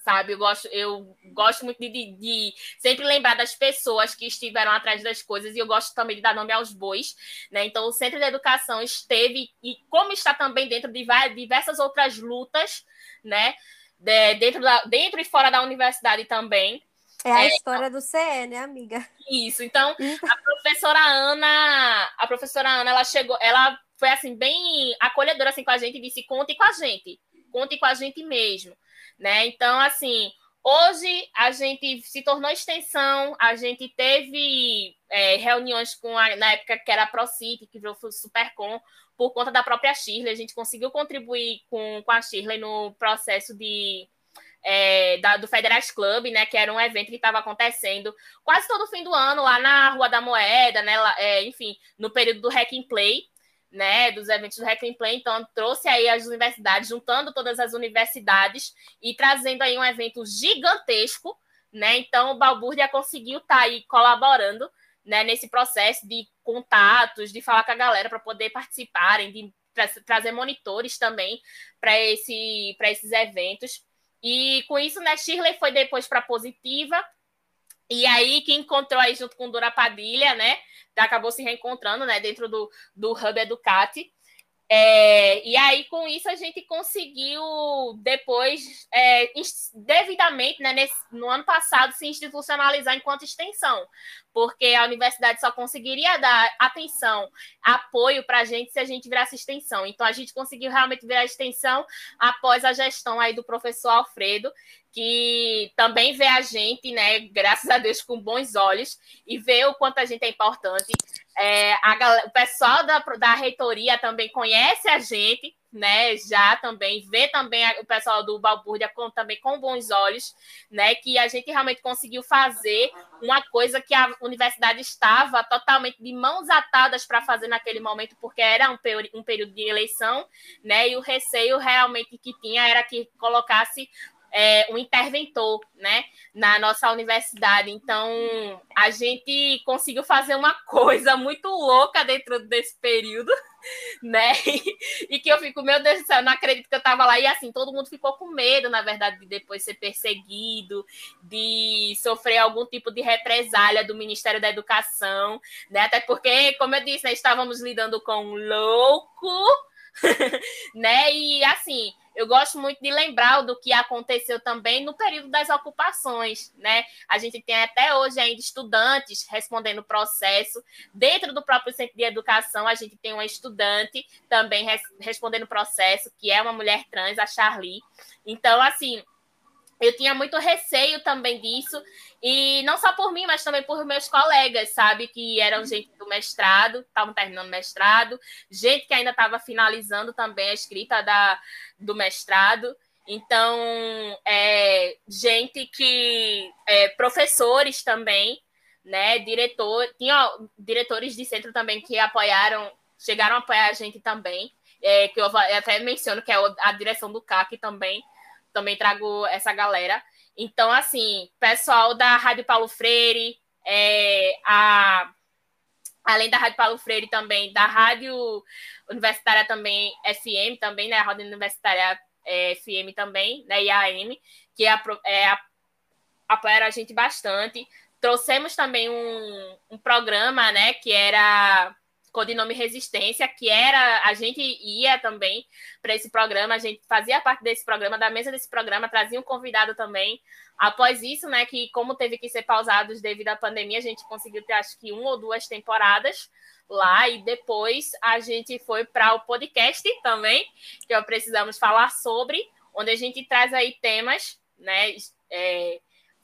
sabe? Eu gosto, eu gosto muito de, de, de, sempre lembrar das pessoas que estiveram atrás das coisas e eu gosto também de dar nome aos bois, né? Então, o Centro de Educação esteve e como está também dentro de várias, diversas outras lutas, né? De, dentro, da, dentro e fora da universidade também. É a é, história do CE, né, amiga? Isso. Então, a professora Ana, a professora Ana, ela chegou, ela foi assim bem acolhedora assim com a gente e disse: "Conte com a gente. Conte com a gente mesmo." Né? Então, assim, hoje a gente se tornou extensão, a gente teve é, reuniões com a, na época que era a ProCity, que virou Supercom, por conta da própria Shirley, a gente conseguiu contribuir com, com a Shirley no processo de é, da, do Federais Club, né, que era um evento que estava acontecendo quase todo fim do ano lá na Rua da Moeda, né, lá, é, enfim, no período do Hack and Play, né, dos eventos do and Play, então trouxe aí as universidades, juntando todas as universidades e trazendo aí um evento gigantesco, né, então o Balbúrdia conseguiu estar tá aí colaborando, né, nesse processo de contatos, de falar com a galera para poder participarem, de tra trazer monitores também para esse, esses eventos, e com isso, né, Shirley foi depois para Positiva, e aí que encontrou aí junto com Dora Padilha, né, acabou se reencontrando né, dentro do, do Hub Educate. É, e aí, com isso, a gente conseguiu depois, é, devidamente, né, nesse, no ano passado, se institucionalizar enquanto extensão, porque a universidade só conseguiria dar atenção, apoio para a gente se a gente virasse extensão. Então, a gente conseguiu realmente virar extensão após a gestão aí do professor Alfredo, que também vê a gente, né, graças a Deus, com bons olhos e vê o quanto a gente é importante. É, a, o pessoal da, da reitoria também conhece a gente, né, já também, vê também o pessoal do Balbúrdia com, também com bons olhos, né, que a gente realmente conseguiu fazer uma coisa que a universidade estava totalmente de mãos atadas para fazer naquele momento, porque era um, um período de eleição, né, e o receio realmente que tinha era que colocasse é, um interventor, né, na nossa universidade. Então, a gente conseguiu fazer uma <laughs> coisa muito louca dentro desse período, <laughs> né, e, que eu fico, meu Deus do céu, não acredito que eu estava lá. E assim, todo mundo ficou com medo, na verdade, de depois ser perseguido, de sofrer algum tipo de represália do Ministério da Educação, né, até porque, como eu disse, né, estávamos lidando com um louco, <laughs> né, e assim eu gosto muito de lembrar do que aconteceu também no período das ocupações, né? A gente tem até hoje ainda estudantes respondendo processo. Dentro do próprio centro de educação, a gente tem uma estudante também res respondendo processo, que é uma mulher trans, a Charlie. Então, assim, eu tinha muito receio também disso, e não só por mim, mas também por meus colegas, sabe? Que eram gente do mestrado, estavam terminando mestrado, gente que ainda estava finalizando também a escrita da, do mestrado. Então, é, gente que. É, professores também, né? Diretor, tinha diretores de centro também que apoiaram, chegaram a apoiar a gente também. É, que eu até menciono que é a direção do CAC também também trago essa galera. Então, assim, pessoal da Rádio Paulo Freire, é, a, além da Rádio Paulo Freire também, da Rádio Universitária também, FM também, né? A Rádio Universitária é, FM também, né? E a AM, que é, é, apoiaram a gente bastante. Trouxemos também um, um programa, né, que era codinome Resistência, que era a gente ia também para esse programa, a gente fazia parte desse programa, da mesa desse programa, trazia um convidado também. Após isso, né, que como teve que ser pausados devido à pandemia, a gente conseguiu ter acho que uma ou duas temporadas lá e depois a gente foi para o podcast também, que é precisamos falar sobre, onde a gente traz aí temas, né, é,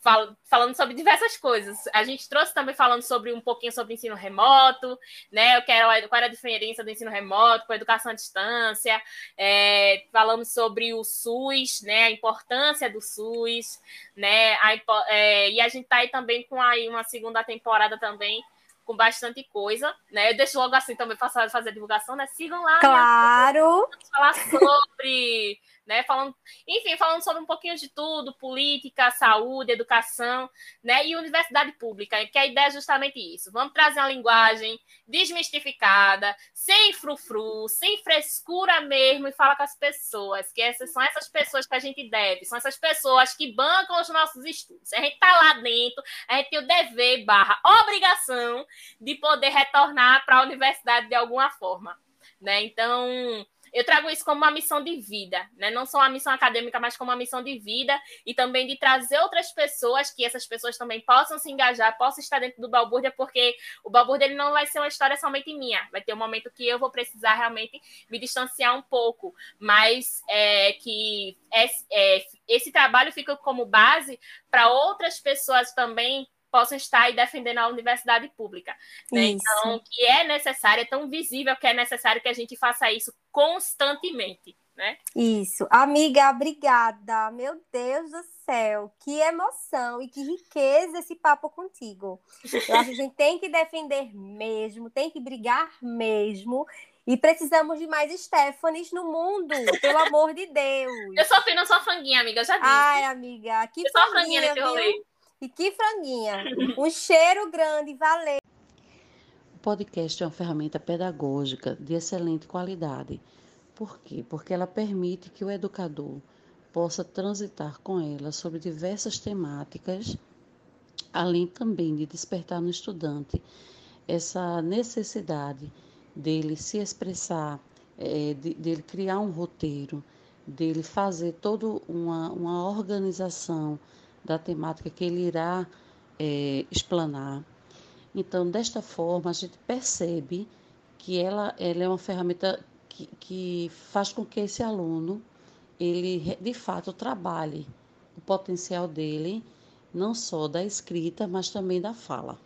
fal falando sobre diversas coisas. A gente trouxe também falando sobre um pouquinho sobre ensino remoto, né? Eu quero qual era a diferença do ensino remoto com a educação à distância. É, falamos sobre o SUS, né? A importância do SUS, né? A, é, e a gente tá aí também com aí uma segunda temporada também com bastante coisa, né? Eu deixo logo assim também fazer, fazer a divulgação, né? Sigam lá. Claro. Falar sobre né? Falando, enfim, falando sobre um pouquinho de tudo, política, saúde, educação, né? E universidade pública, que a ideia é justamente isso. Vamos trazer uma linguagem desmistificada, sem frufru, sem frescura mesmo, e falar com as pessoas, que essas são essas pessoas que a gente deve, são essas pessoas que bancam os nossos estudos. A gente está lá dentro, a gente tem o dever barra obrigação de poder retornar para a universidade de alguma forma. Né? Então, eu trago isso como uma missão de vida, né? Não só uma missão acadêmica, mas como uma missão de vida e também de trazer outras pessoas, que essas pessoas também possam se engajar, possam estar dentro do Balbúrdia, porque o Balbúrdia não vai ser uma história somente minha. Vai ter um momento que eu vou precisar realmente me distanciar um pouco, mas é, que é, é, esse trabalho fica como base para outras pessoas também possam estar aí defendendo a universidade pública. Né? Então, que é necessário, é tão visível que é necessário que a gente faça isso constantemente. Né? Isso. Amiga, obrigada. Meu Deus do céu, que emoção e que riqueza esse papo contigo. Eu acho que a gente tem que defender mesmo, tem que brigar mesmo. E precisamos de mais Stephanies no mundo, pelo amor de Deus. Eu sou apenas sua fanguinha, amiga, eu já disse. Ai, amiga, que eu sou fanguinha nesse rolê. E que franguinha. Um cheiro grande, valeu. O podcast é uma ferramenta pedagógica de excelente qualidade. Por quê? Porque ela permite que o educador possa transitar com ela sobre diversas temáticas, além também de despertar no estudante essa necessidade dele se expressar, é, de, dele criar um roteiro, dele fazer toda uma, uma organização da temática que ele irá é, explanar. Então, desta forma, a gente percebe que ela, ela é uma ferramenta que, que faz com que esse aluno, ele de fato trabalhe o potencial dele, não só da escrita, mas também da fala.